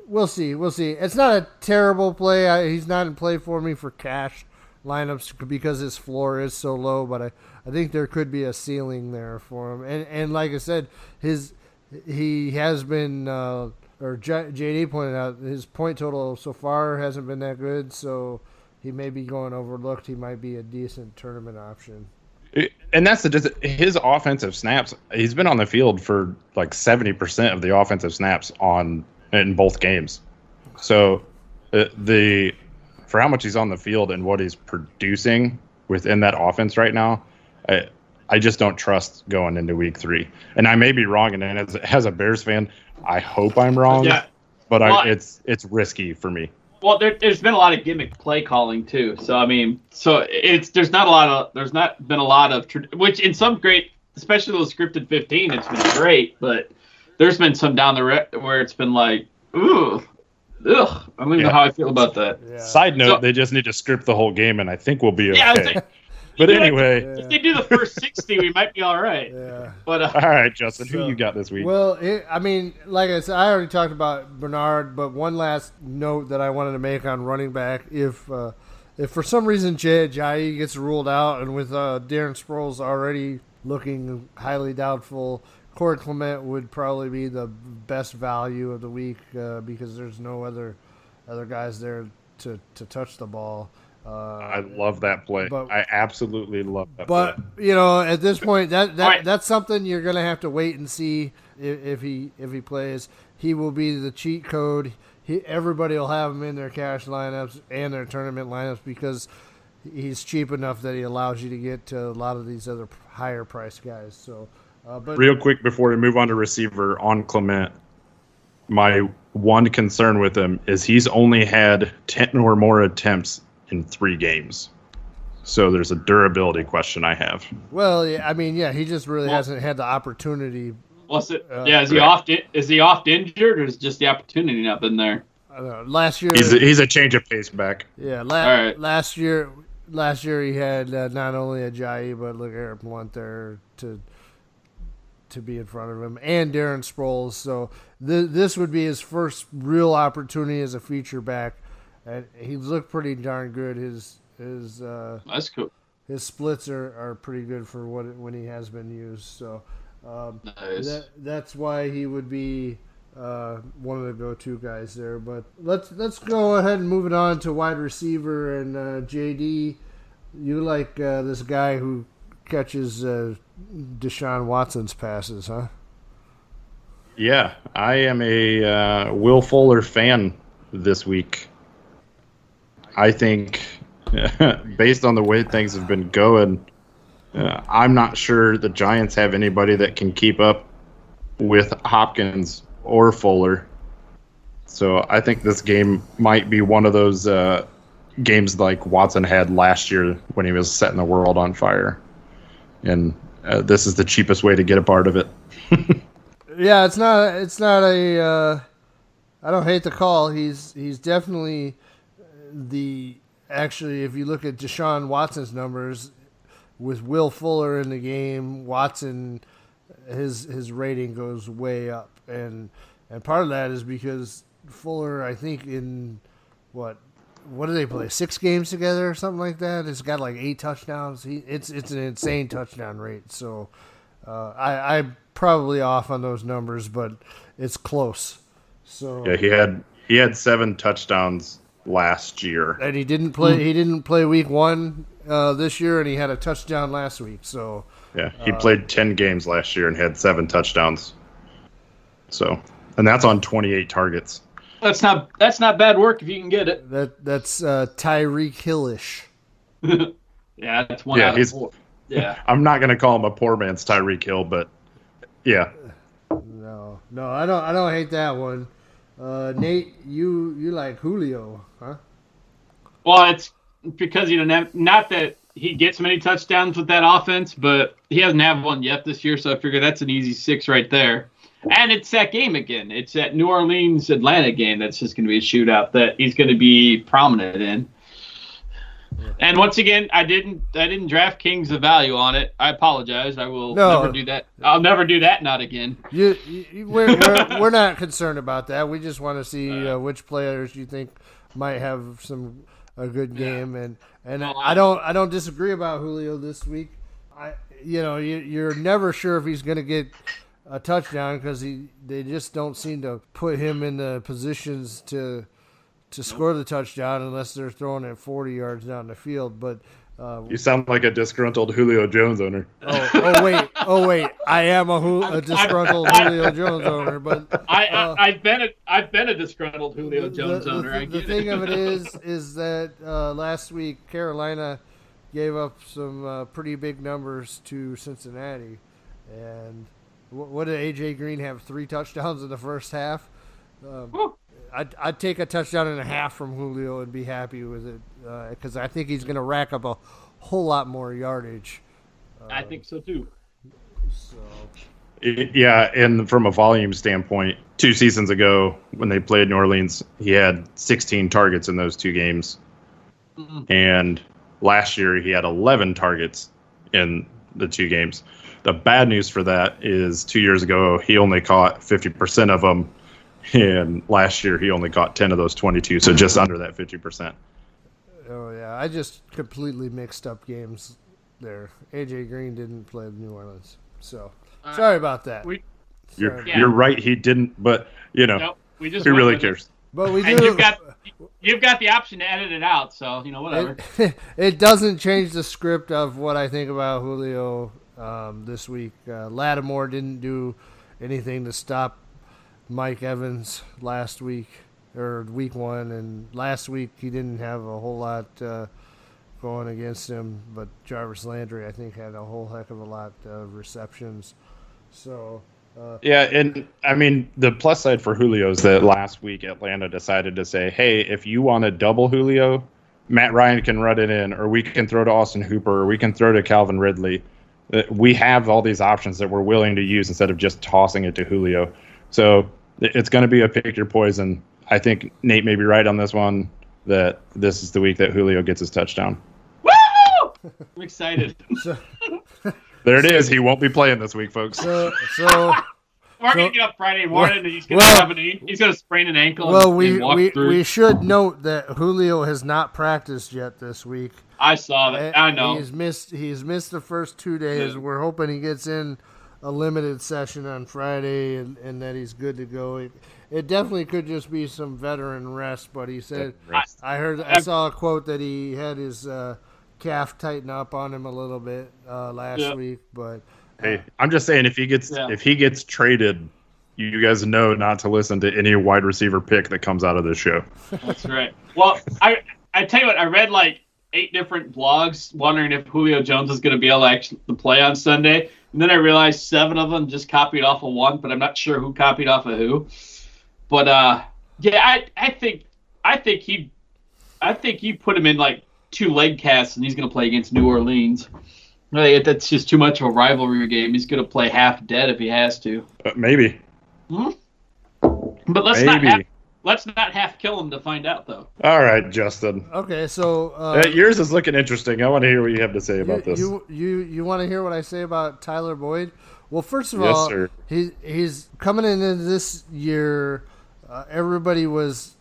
We'll see. We'll see. It's not a terrible play. I, he's not in play for me for cash lineups because his floor is so low, but I, I think there could be a ceiling there for him. And and like I said, his he has been uh, or J, JD pointed out his point total so far hasn't been that good, so he may be going overlooked. He might be a decent tournament option. and that's the his offensive snaps. He's been on the field for like seventy percent of the offensive snaps on in both games. So uh, the for how much he's on the field and what he's producing within that offense right now, I, I just don't trust going into week three. And I may be wrong, and as, as a Bears fan, I hope I'm wrong. Yeah. But Well, I, it's it's risky for me. Well, there, there's been a lot of gimmick play calling too. So I mean, so it's there's not a lot of there's not been a lot of which in some great, especially those scripted 15, it's been great. But there's been some down the re- where it's been like, ooh, ugh. I don't even know how I feel about that. Yeah. Side note, So- they just need to script the whole game, and I think we'll be okay. Yeah, I was like, but you know, anyway, if they do the first 60, we might be all right. Yeah. But uh, all right, Justin, So- who you got this week? Well, it, I mean, like I said, I already talked about Bernard, but one last note that I wanted to make on running back: if uh, if for some reason Jay Ajayi gets ruled out, and with uh, Darren Sproles already looking highly doubtful, Corey Clement would probably be the best value of the week uh, because there's no other other guys there to, to touch the ball. Uh, I love that play. but- I absolutely love that but play. you know, at this point, that that All right. that's something you're gonna have to wait and see if, if he if he plays. He will be the cheat code. He, everybody will have him in their cash lineups and their tournament lineups because he's cheap enough that he allows you to get to a lot of these other higher price guys. So, uh, but Real quick before we move on to receiver on Clement, my one concern with him is he's only had 10 or more attempts in three games. So there's a durability question I have. well, yeah, I mean, yeah, he just really Well- hasn't had the opportunity. what's it? Uh, yeah, is he oft is he oft injured or is just the opportunity not been there? I don't know, last year, He's a, he's a change of pace back. Yeah, la- All right. last year, last year he had uh, not only Ajayi but look at Eric Blount there to to be in front of him, and Darren Sproles. So th- this would be his first real opportunity as a feature back, and he's looked pretty darn good. His his uh, That's cool. his splits are, are pretty good for what when he has been used. So um, Nice. that that's why he would be uh, one of the go-to guys there. But let's let's go ahead and move it on to wide receiver and uh, JD. You like uh, this guy who catches uh, Deshaun Watson's passes, huh? Yeah, I am a uh, Will Fuller fan this week. I think, based on the way things have been going, uh, I'm not sure the Giants have anybody that can keep up with Hopkins or Fuller. So I think this game might be one of those uh, games like Watson had last year when he was setting the world on fire. And uh, this is the cheapest way to get a part of it. Yeah, it's not it's not a. Uh, I don't hate the call. He's he's definitely the actually. If you look at Deshaun Watson's numbers, with Will Fuller in the game, Watson his his rating goes way up, and and part of that is because Fuller, I think in what what do they play six games together or something like that? It's got like eight touchdowns. He it's it's an insane touchdown rate. So uh, I I'm probably off on those numbers, but it's close. So Yeah, he had he had seven touchdowns last year. and he didn't play. He didn't play week one uh, this year, and he had a touchdown last week. So Yeah, he played 10 games last year and had seven touchdowns. So, and that's on 28 targets. That's not that's not bad work if you can get it. that that's uh, Tyreek Hillish. Yeah, that's one Yeah, out of he's- four. Yeah. I'm not going to call him a poor man's Tyreek Hill, but yeah, No, no, I don't. I don't hate that one. Uh, Nate, you you like Julio, huh? Well, it's because you know not, not that he gets many touchdowns with that offense, but he hasn't had one yet this year, so I figure that's an easy six right there. And it's that game again. It's that New Orleans Atlanta game that's just going to be a shootout that he's going to be prominent in. And once again, I didn't I didn't draft Kings the value on it. I apologize. I will No. never do that. I'll never do that. Not again. You, you we're, we're we're not concerned about that. We just want to see uh, which players you think might have some a good game, and and Well, I don't I don't disagree about Julio this week. I you know you, you're never sure if he's going to get a touchdown because he they just don't seem to put him in the positions to to score the touchdown unless they're throwing it 40 yards down the field. But uh, you sound like a disgruntled Julio Jones owner. oh, oh wait oh wait I am a, Ju- a disgruntled Julio Jones owner, but I, Uh, I I've been a I've been a disgruntled Julio Jones the, owner. The, I the thing it. of it is, is that uh, last week Carolina gave up some uh, pretty big numbers to Cincinnati, and wh- what did AJ Green have? Three touchdowns in the first half. Um, I'd, I'd take a touchdown and a half from Julio and be happy with it uh, because I think he's going to rack up a whole lot more yardage. Uh, I think so too. So It- yeah, and from a volume standpoint, two seasons ago when they played New Orleans, he had 16 targets in those two games. Mm-hmm. And last year he had 11 targets in the two games. The bad news for that is two years ago he only caught 50% of them, and last year he only caught 10 of those 22, so just under that 50%. Oh yeah, I just completely mixed up games there. AJ Green didn't play New Orleans, so uh, sorry about that. we- You're Yeah. you're right, he didn't, but you know, Nope. We just who really with it. cares? but we do. And you've got you've got the option to edit it out, so you know whatever. it, it doesn't change the script of what I think about Julio um, this week. Uh, Lattimore didn't do anything to stop Mike Evans last week or week one, and last week he didn't have a whole lot uh, going against him. But Jarvis Landry, I think, had a whole heck of a lot of receptions. So. Uh, Yeah, and I mean the plus side for Julio is that last week Atlanta decided to say, "Hey, if you want to double Julio, Matt Ryan can run it in, or we can throw to Austin Hooper, or we can throw to Calvin Ridley. Uh, We have all these options that we're willing to use instead of just tossing it to Julio. So it's going to be a pick your poison. I think Nate may be right on this one. That this is the week that Julio gets his touchdown. Woo! I'm excited. so, There it is. He won't be playing this week, folks. so, so We're gonna get up Friday morning, and he's gonna well- have an, he's gonna sprain an ankle. well, and, we and walk we, through. we should note that Julio has not practiced yet this week. I saw that. I know. He's missed. He's missed the first two days. Yeah. We're hoping he gets in a limited session on Friday and, and that he's good to go. It, it definitely could just be some veteran rest, but he said I heard I saw a quote that he had his uh, calf tighten up on him a little bit uh, last Yeah. week, but Hey, I'm just saying if he gets Yeah. if he gets traded, you guys know not to listen to any wide receiver pick that comes out of this show. That's right. Well, I I tell you what, I read like eight different blogs wondering if Julio Jones is going to be able to actually play on Sunday, and then I realized seven of them just copied off of one, but I'm not sure who copied off of who. But uh, yeah, I I think I think he I think you put him in like two leg casts, and he's going to play against New Orleans. Really, that's just too much of a rivalry game. He's going to play half dead if he has to. Uh, maybe, But let's not have, let's not half kill him to find out though. All right, Justin. okay. So uh, Uh, yours is looking interesting. I want to hear what you have to say about you, this. You you you want to hear what I say about Tyler Boyd? Well, first of Yes, all, sir. he he's coming into this year. Uh, everybody was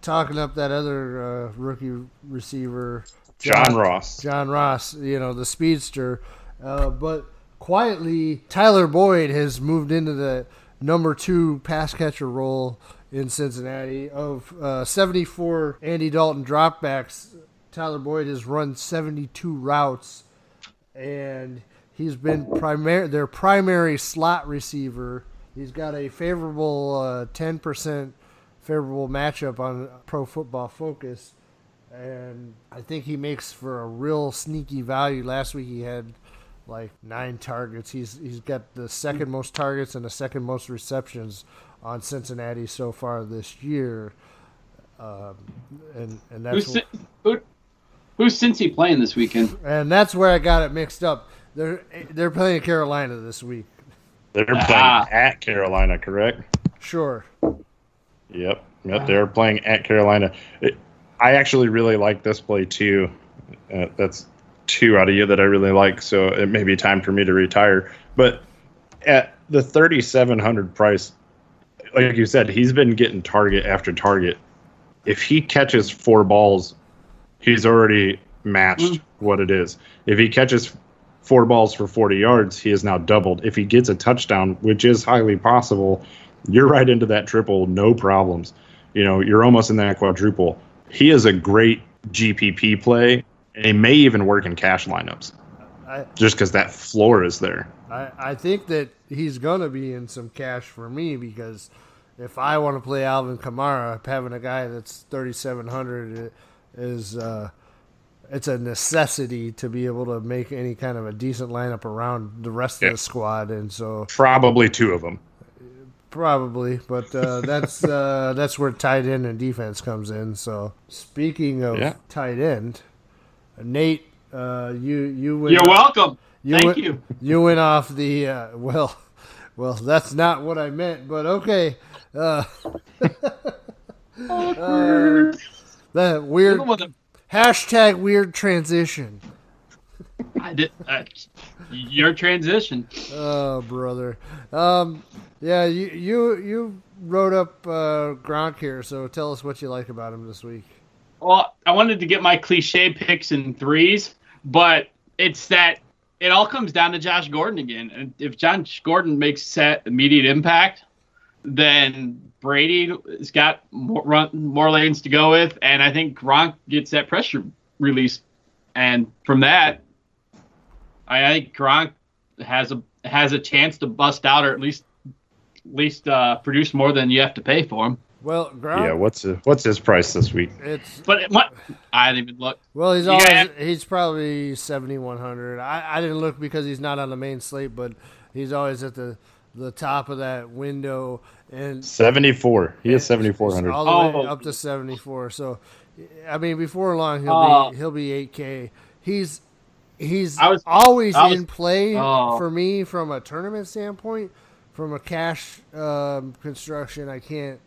talking up that other uh, rookie receiver, John Ross. John Ross. You know the speedster, uh, but quietly Tyler Boyd has moved into the number two pass catcher role in Cincinnati. Of uh, 74 Andy Dalton dropbacks, Tyler Boyd has run 72 routes, and he's been primary their primary slot receiver. He's got a favorable uh, 10% favorable matchup on Pro Football Focus, and I think he makes for a real sneaky value. Last week he had like nine targets. He's he's got the second most targets and the second most receptions on Cincinnati so far this year. Um, and and that's Who's, who, who's Cincy playing this weekend? and that's where I got it mixed up. They're they're playing Carolina this week. They're playing Ah. at Carolina, correct? Sure. Yep. Yep. They're playing at Carolina. It, I actually really like this play too. Uh, that's two out of you that I really like. So it may be time for me to retire. But at the 3,700 price, like you said, he's been getting target after target. If he catches four balls, he's already matched mm. what it is. If he catches four balls for 40 yards, he has now doubled. If he gets a touchdown, which is highly possible, you're right into that triple, no problems. You know, you're almost in that quadruple. He is a great GPP play, and he may even work in cash lineups I, just because that floor is there. I, I think that he's gonna be in some cash for me because if I want to play Alvin Kamara, having a guy that's thirty seven hundred is uh, it's a necessity to be able to make any kind of a decent lineup around the rest Yeah. of the squad, and so Probably two of them. probably, but uh, that's uh, that's where tight end and defense comes in. So speaking of Yeah. tight end, Nate, uh, you you went You're welcome. You Thank went, you. You went off the uh, well, well. That's not what I meant, but okay. Uh, uh, that weird Even with a- hashtag weird transition. I did, uh, your transition. Oh, brother. Um, yeah, you you you wrote up uh, Gronk here, so tell us what you like about him this week. Well, I wanted to get my cliche picks in threes, but it's that it all comes down to Josh Gordon again. And if Josh Gordon makes set immediate impact, then Brady has got more, run, more lanes to go with, and I think Gronk gets that pressure release, and from that, I think Gronk has a has a chance to bust out or at least at least uh, produce more than you have to pay for him. Well, Gronk, Yeah. What's his, what's his price this week? it's But what I didn't even look. well, he's always got- he's probably seventy one hundred. I I didn't look because he's not on the main slate, but he's always at the the top of that window and 74. He is 7,400. all the Oh. way up to 74. So, I mean, before long he'll Oh. be he'll be 8K. He's he's was- always was- in play Oh. for me from a tournament standpoint. From a cash um, construction, I can't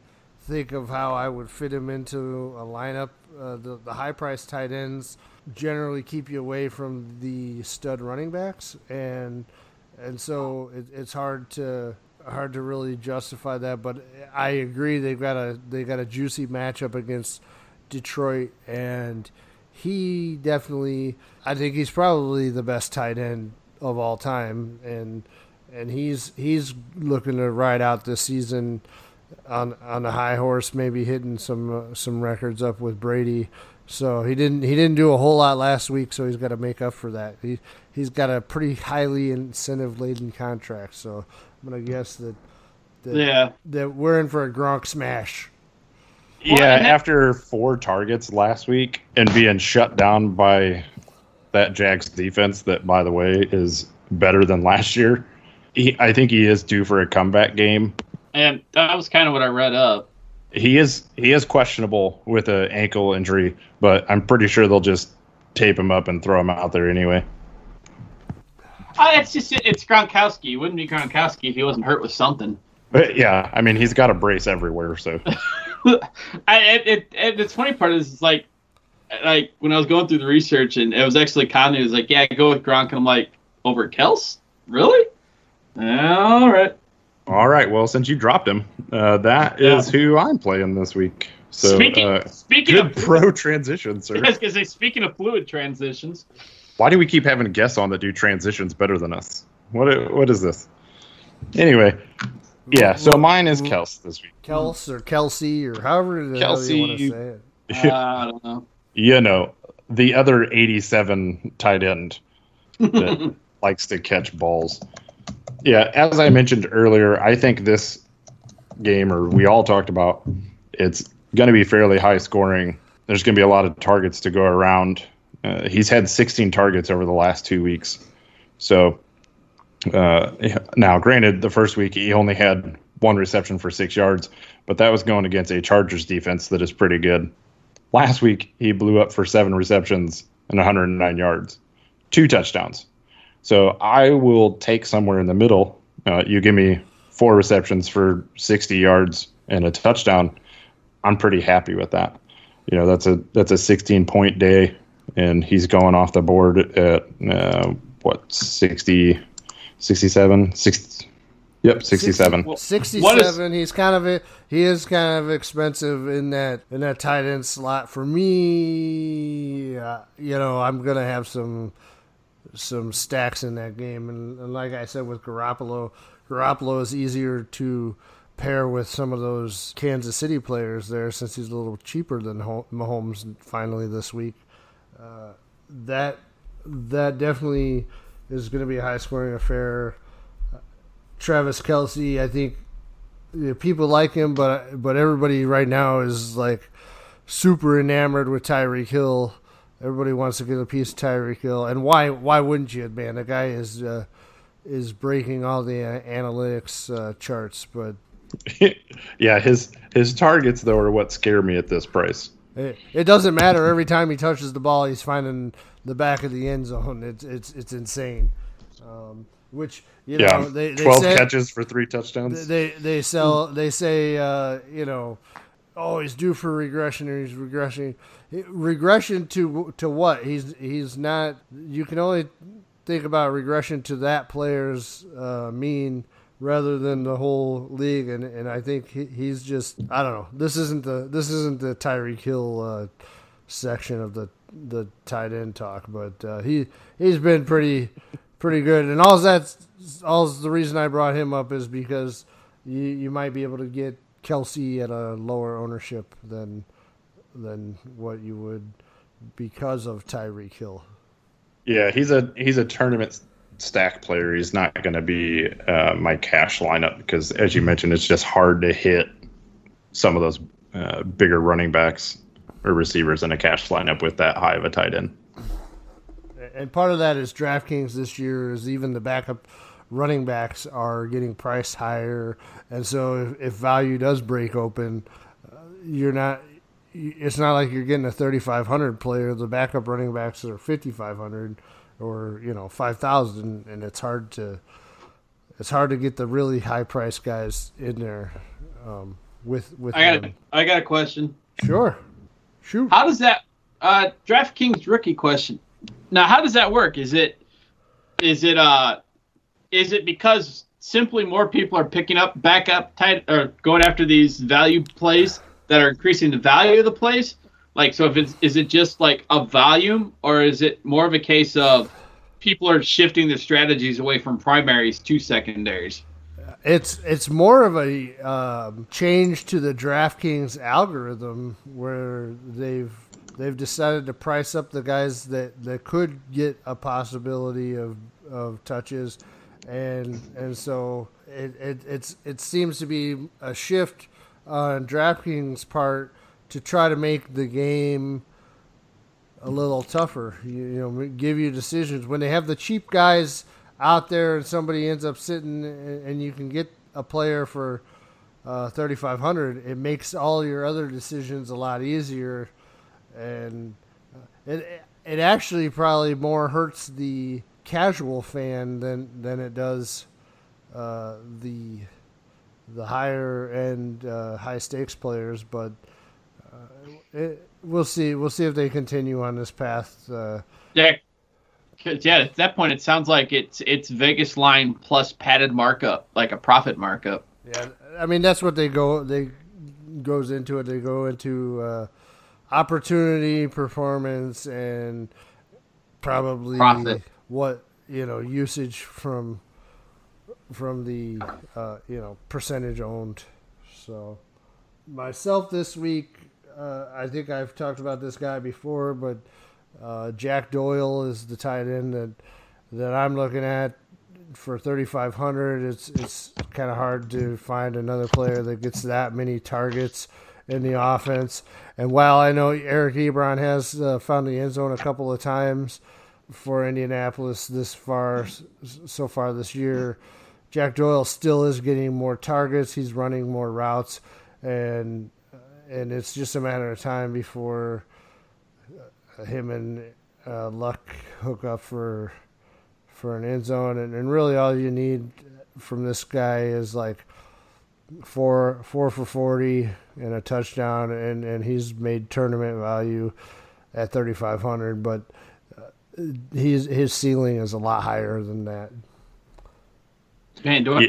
think of how I would fit him into a lineup. Uh, the the high price tight ends generally keep you away from the stud running backs, and and so it, it's hard to hard to really justify that. But I agree they've got a they got a juicy matchup against Detroit, and he definitely I think he's probably the best tight end of all time, and and he's he's looking to ride out this season on on a high horse, maybe hitting some uh, some records up with Brady. So he didn't he didn't do a whole lot last week, so he's got to make up for that. He he's got a pretty highly incentive laden contract, so I'm gonna guess that that, Yeah. that we're in for a Gronk smash. Yeah, and after four targets last week and being shut down by that Jags defense, that by the way is better than last year. He, I think he is due for a comeback game. And that was kind of what I read up. He is he is questionable with an ankle injury, but I'm pretty sure they'll just tape him up and throw him out there anyway. Uh, it's just it's Gronkowski. It wouldn't be Gronkowski if he wasn't hurt with something. But yeah, I mean he's got a brace everywhere, so I, it, it, it, the funny part is, it's like, like when I was going through the research, and it was actually Conley was like, "Yeah, go with Gronk," and I'm like, "Over Kels? Really? All right." All right. Well, since you dropped him, uh, that Yeah. is who I'm playing this week. So speaking uh, speaking good of pro transition, sir. I was gonna say speaking of fluid transitions, Why do we keep having guests on that do transitions better than us? What what is this? Anyway, Yeah, so mine is Kels this week. Kels or Kelce or however the hell you want to say it. Uh, I don't know. You know, the other 87 tight end that likes to catch balls. Yeah, as I mentioned earlier, I think this game, or we all talked about, it's going to be fairly high scoring. There's going to be a lot of targets to go around. Uh, he's had 16 targets over the last two weeks. So uh, now, granted, the first week he only had one reception for six yards, but that was going against a Chargers defense that is pretty good. Last week he blew up for seven receptions and 109 yards, two touchdowns. So I will take somewhere in the middle. Uh, you give me four receptions for 60 yards and a touchdown. I'm pretty happy with that. You know, that's a that's a 16 point day, and he's going off the board at uh, what 60, 67, 60. Yep, 67. What is- Sixty-seven. he's kind of a, he is kind of expensive in that in that tight end slot. For me, uh, you know, I'm gonna have some some stacks in that game, and, and like I said with Garoppolo, Garoppolo is easier to pair with some of those Kansas City players there since he's a little cheaper than Ho- Mahomes finally this week. Uh, that that definitely is going to be a high scoring affair. Travis Kelce, I think you know, people like him, but but everybody right now is like super enamored with Tyreek Hill. Everybody wants to get a piece of Tyreek Hill, and why why wouldn't you, man? The guy is uh, is breaking all the uh, analytics uh, charts, but yeah, his his targets though are what scare me at this price. it, it doesn't matter. Every time he touches the ball, he's finding the back of the end zone. It's it's it's insane. Um, which you Yeah, know they, they twelve say, catches for three touchdowns. they they sell they say uh, you know oh he's due for regression or he's regressing regression to to what? He's he's not you can only think about regression to that player's uh, mean rather than the whole league. And and I think he, he's just I don't know. This isn't the this isn't the Tyreek Hill uh, section of the the tight end talk but uh, he he's been pretty pretty good. And all that's all the reason I brought him up is because you you might be able to get Kelce at a lower ownership than than what you would because of Tyreek Hill. Yeah, he's a he's a tournament stack player. He's not going to be uh, my cash lineup because, as you mentioned, it's just hard to hit some of those uh, bigger running backs or receivers in a cash lineup with that high of a tight end. And part of that is DraftKings this year is even the backup running backs are getting priced higher, and so if, if value does break open, uh, you're not. It's not like you're getting a 3,500 player. The backup running backs are 5,500 or you know 5,000, and it's hard to it's hard to get the really high price guys in there um, with with. I got a. I got a question. Sure, shoot. How does that uh DraftKings rookie question? Now, how does that work? Is it is it uh is it because simply more people are picking up backup tight or going after these value plays that are increasing the value of the place? Like, so if it's is it just like a volume, or is it more of a case of people are shifting their strategies away from primaries to secondaries? It's it's more of a um, change to the DraftKings algorithm where they've they've decided to price up the guys that, that could get a possibility of, of touches, and and so it, it it's it seems to be a shift on DraftKings' part to try to make the game a little tougher. You, you know, give you decisions when they have the cheap guys out there, and somebody ends up sitting, and you can get a player for uh, thirty five hundred. It makes all your other decisions a lot easier, and uh, it it actually probably more hurts the casual fan than than it does uh, the the higher end uh, high stakes players, but uh, it, we'll see. We'll see if they continue on this path. Uh, Yeah, 'cause, yeah. At that point, it sounds like it's it's Vegas line plus padded markup, like a profit markup. yeah, I mean that's what they go. They goes into it. They go into uh, opportunity, performance, and probably Profit. what you know usage from from the uh, you know percentage owned. So myself this week, uh, I think I've talked about this guy before, but uh, Jack Doyle is the tight end that that I'm looking at for 3,500. It's it's kind of hard to find another player that gets that many targets in the offense. And while I know Eric Ebron has uh, found the end zone a couple of times for Indianapolis this far so far this year, Jack Doyle still is getting more targets. He's running more routes, and and it's just a matter of time before uh, him and uh, Luck hook up for for an end zone. And, and really, all you need from this guy is like four four for forty and a touchdown, and and he's made tournament value at thirty five hundred, but. Uh, he's, his ceiling is a lot higher than that. Man, do I? Yeah.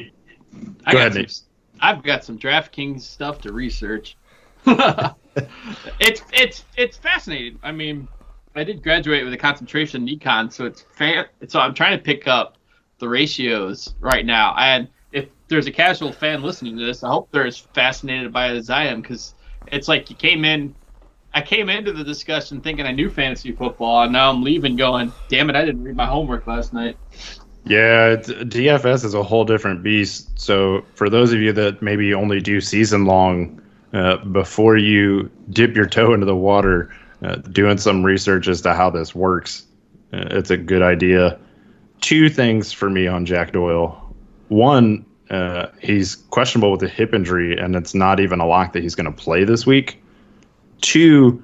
I Go got ahead, some, Nate. I've got some DraftKings stuff to research. it's it's it's fascinating. I mean, I did graduate with a concentration in econ, so it's fan. So I'm trying to pick up the ratios right now. And if there's a casual fan listening to this, I hope they're as fascinated by it as I am, because it's like you came in. I came into the discussion thinking I knew fantasy football, and now I'm leaving going, damn it, I didn't read my homework last night. Yeah, DFS is a whole different beast. So for those of you that maybe only do season long, uh, before you dip your toe into the water, uh, doing some research as to how this works, uh, it's a good idea. Two things for me on Jack Doyle. One, uh, he's questionable with a hip injury, and it's not even a lock that he's going to play this week. Two,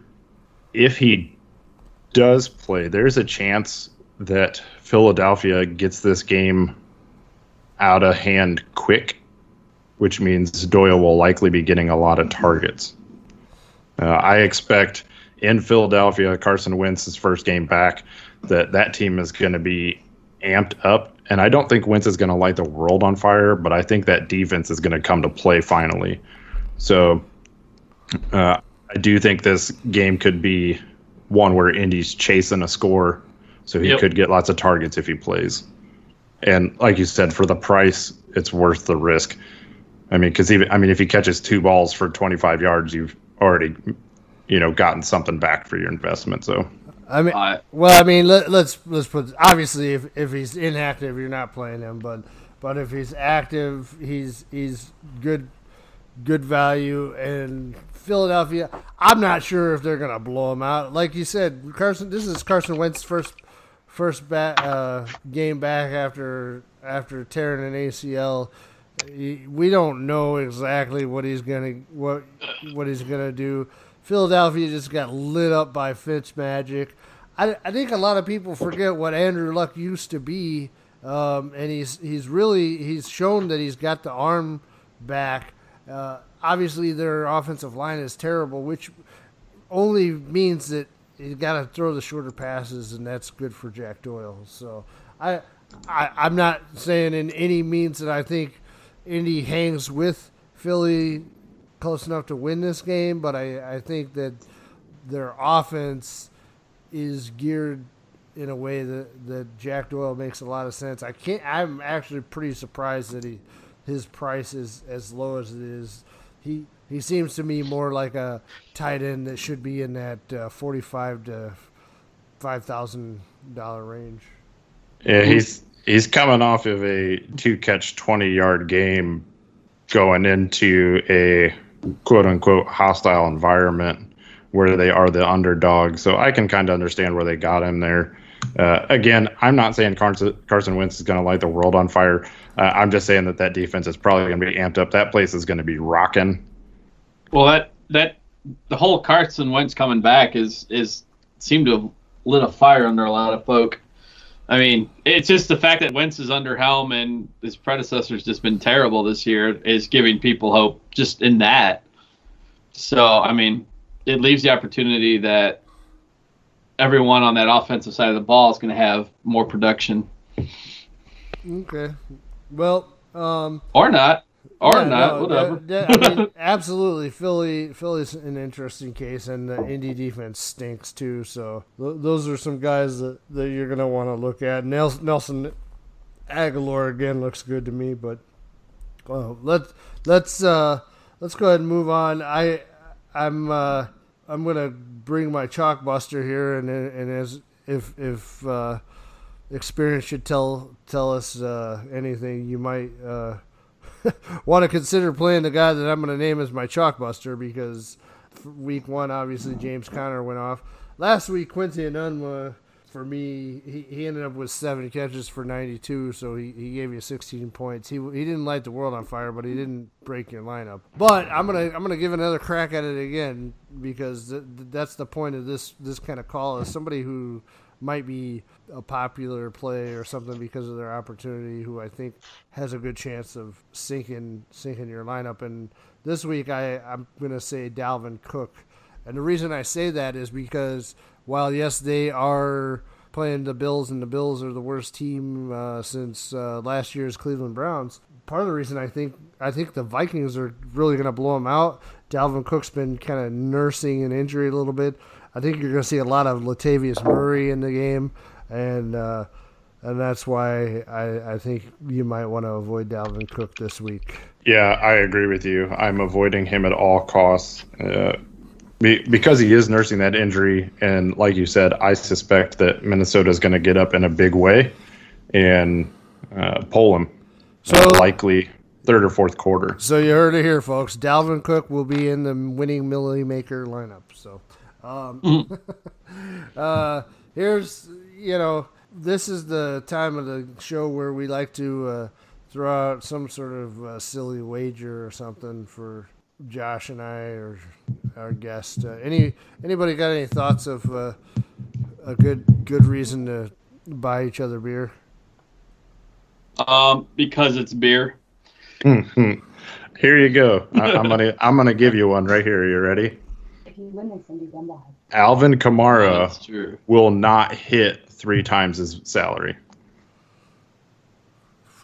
if he does play, there's a chance that Philadelphia gets this game out of hand quick, which means Doyle will likely be getting a lot of targets. Uh, I expect in Philadelphia, Carson Wentz's first game back, that that team is going to be amped up. And I don't think Wentz is going to light the world on fire, but I think that defense is going to come to play finally. So uh, I do think this game could be one where Indy's chasing a score, so he Yep. could get lots of targets if he plays. And like you said, for the price, it's worth the risk. I mean, because even I mean, if he catches two balls for 25 yards, you've already, you know, gotten something back for your investment. So I mean, Uh, well, I mean, let, let's let's put obviously if, if he's inactive, you're not playing him, but but if he's active, he's he's good good value. And Philadelphia, I'm not sure if they're gonna blow him out. Like you said, Carson, this is Carson Wentz's first first bat, uh, game back after after tearing an ACL. We don't know exactly what he's gonna what what he's gonna do. Philadelphia just got lit up by Fitzmagic. I, I think a lot of people forget what Andrew Luck used to be, um, and he's he's really he's shown that he's got the arm back. Uh, obviously, their offensive line is terrible, which only means that you got to throw the shorter passes, and that's good for Jack Doyle. So I, I I'm not saying in any means that I think Indy hangs with Philly close enough to win this game, but I, I think that their offense is geared in a way that, that Jack Doyle makes a lot of sense. I can't. I'm actually pretty surprised that he his price is as low as it is. He he seems to me more like a tight end that should be in that uh, forty five to five thousand dollar range. yeah, he's he's coming off of a two catch 20 yard game, going into a quote unquote hostile environment where they are the underdog. So I can kind of understand where they got him there. Uh, again, I'm not saying Carson, Carson Wentz is going to light the world on fire. Uh, I'm just saying that that defense is probably going to be amped up. That place is going to be rocking. Well, that that the whole Carson Wentz coming back is is seemed to have lit a fire under a lot of folk. I mean, it's just the fact that Wentz is under helm and his predecessor's just been terrible this year is giving people hope just in that. So, I mean, it leaves the opportunity that everyone on that offensive side of the ball is going to have more production Okay. Well, um, or not, or Yeah, not, no, whatever. that- that- I mean, absolutely, Philly. Philly's an interesting case, and the Indy defense stinks too. So th- those are some guys that, that you're going to want to look at. Nelson, Nelson Agholor again looks good to me, but well, let's let's uh, let's go ahead and move on. I I'm uh, I'm gonna bring my chalkbuster here, and and as if if uh, experience should tell tell us uh, anything, you might uh, want to consider playing the guy that I'm going to name as my chalkbuster because week one, obviously James Conner went off. Last week, Quincy Enunwa, for me, he, he ended up with seven catches for 92, so he, he gave you 16 points. He he didn't light the world on fire, but he didn't break your lineup. But I'm gonna I'm gonna give another crack at it again because th- that's the point of this this kind of call is somebody who might be a popular play or something because of their opportunity who I think has a good chance of sinking sinking your lineup and this week I, I'm gonna say Dalvin Cook. And the reason I say that is because while yes they are playing the Bills and the Bills are the worst team uh, since uh, last year's Cleveland Browns, part of the reason I think I think the Vikings are really going to blow them out. Dalvin Cook's been kind of nursing an injury a little bit. I think you're going to see a lot of Latavius Murray in the game, and uh, and that's why I, I think you might want to avoid Dalvin Cook this week. Yeah, I agree with you. I'm avoiding him at all costs uh, be, because he is nursing that injury, and like you said, I suspect that Minnesota is going to get up in a big way and uh, pull him. So uh, likely third or fourth quarter. So you heard it here, folks. Dalvin Cook will be in the winning Milly Maker lineup. So. Um, uh, here's you know this is the time of the show where we like to uh, throw out some sort of uh, silly wager or something for Josh and I or our guest. Uh, any anybody got any thoughts of uh, a good good reason to buy each other beer? Um, because it's beer. Mhm. Here you go. I, I'm gonna I'm gonna give you one right here. Are You ready? Alvin Kamara will not hit three times his salary.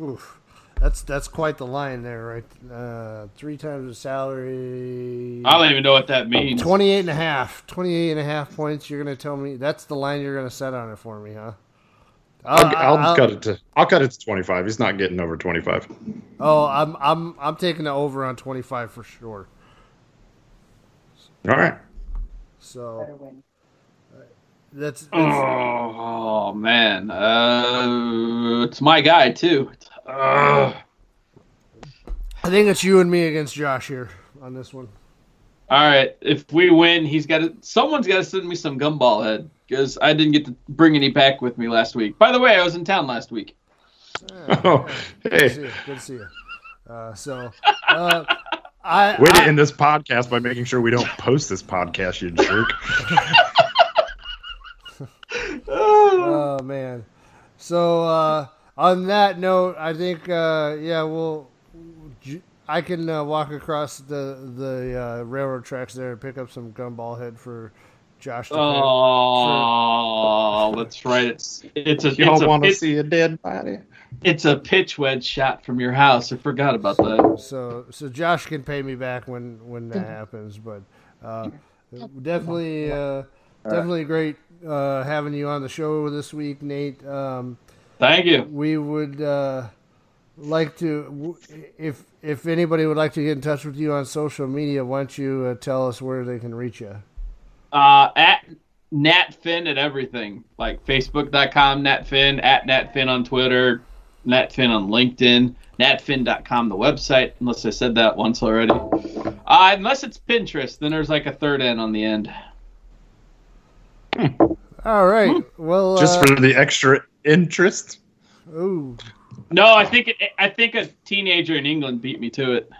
Oof. That's that's quite the line there, right? Uh, three times the salary. I don't even know what that means. 28 and a half. 28 and a half points. You're going to tell me that's the line you're going to set on it for me, huh? I'll, Uh, I'll, I'll- cut it to I'll cut it to 25. He's not getting over 25. Oh, I'm I'm I'm taking the over on 25 for sure. All right. So that's, that's Oh man, uh, it's my guy too. Uh, I think it's you and me against Josh here on this one. all right, if we win, he's got to. Someone's got to send me some Gumballhead because I didn't get to bring any back with me last week. By the way, I was in town last week. Oh, Good to see hey, you. Good to see you. Uh, so uh, I, way to I- end this podcast by making sure we don't post this podcast, you jerk. Oh man. So uh, on that note, I think uh, yeah, we'll. j- I can uh, walk across the the uh, railroad tracks there and pick up some Gumballhead for Josh. To play. Oh, that's right. It's it's a it's Y'all a, want to see a dead body? it's a pitch wedge shot from your house. I forgot about that. So so Josh can pay me back when when that happens, but uh, definitely uh, definitely great uh, having you on the show this week, Nate. Um, Thank you. we would uh, like to if if anybody would like to get in touch with you on social media, why don't you uh, tell us where they can reach you? Uh, at natfin at everything like facebook.com natfin at natfin on twitter natfin on linkedin natfin.com the website unless i said that once already uh, unless it's pinterest then there's like a third n on the end All right. Well, Just uh, for the extra interest? ooh, no i think it, i think a teenager in england beat me to it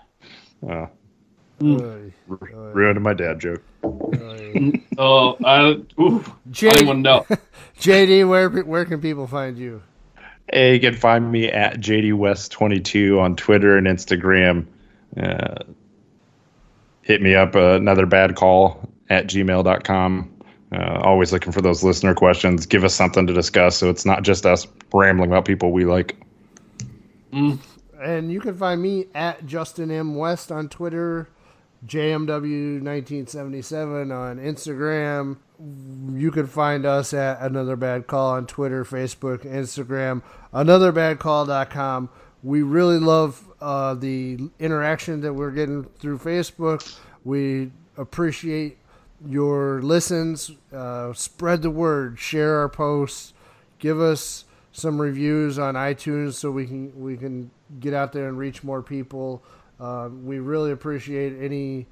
oy, r- ruined my dad joke. oh I, ooh, i J- don't even know JD, where where can people find you? Hey, you can find me at JDWest22 on Twitter and Instagram. Uh, hit me up, uh, another bad call at gmail.com. Uh, always looking for those listener questions. Give us something to discuss so it's not just us rambling about people we like. And you can find me at Justin M West on Twitter. JMW1977 on Instagram. You can find us at Another Bad Call on Twitter, Facebook, Instagram, anotherbadcall.com. We really love uh, the interaction that we're getting through Facebook. We appreciate your listens. Uh, spread the word, share our posts, give us some reviews on iTunes so we can we can get out there and reach more people. Uh, we really appreciate any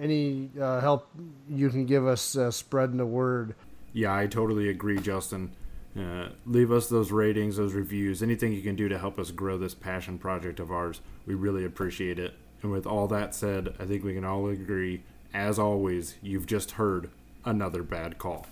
any uh, help you can give us uh, spreading the word. Yeah, I totally agree, Justin. Uh, leave us those ratings, those reviews, anything you can do to help us grow this passion project of ours. We really appreciate it. And with all that said, I think we can all agree, as always, you've just heard another bad call.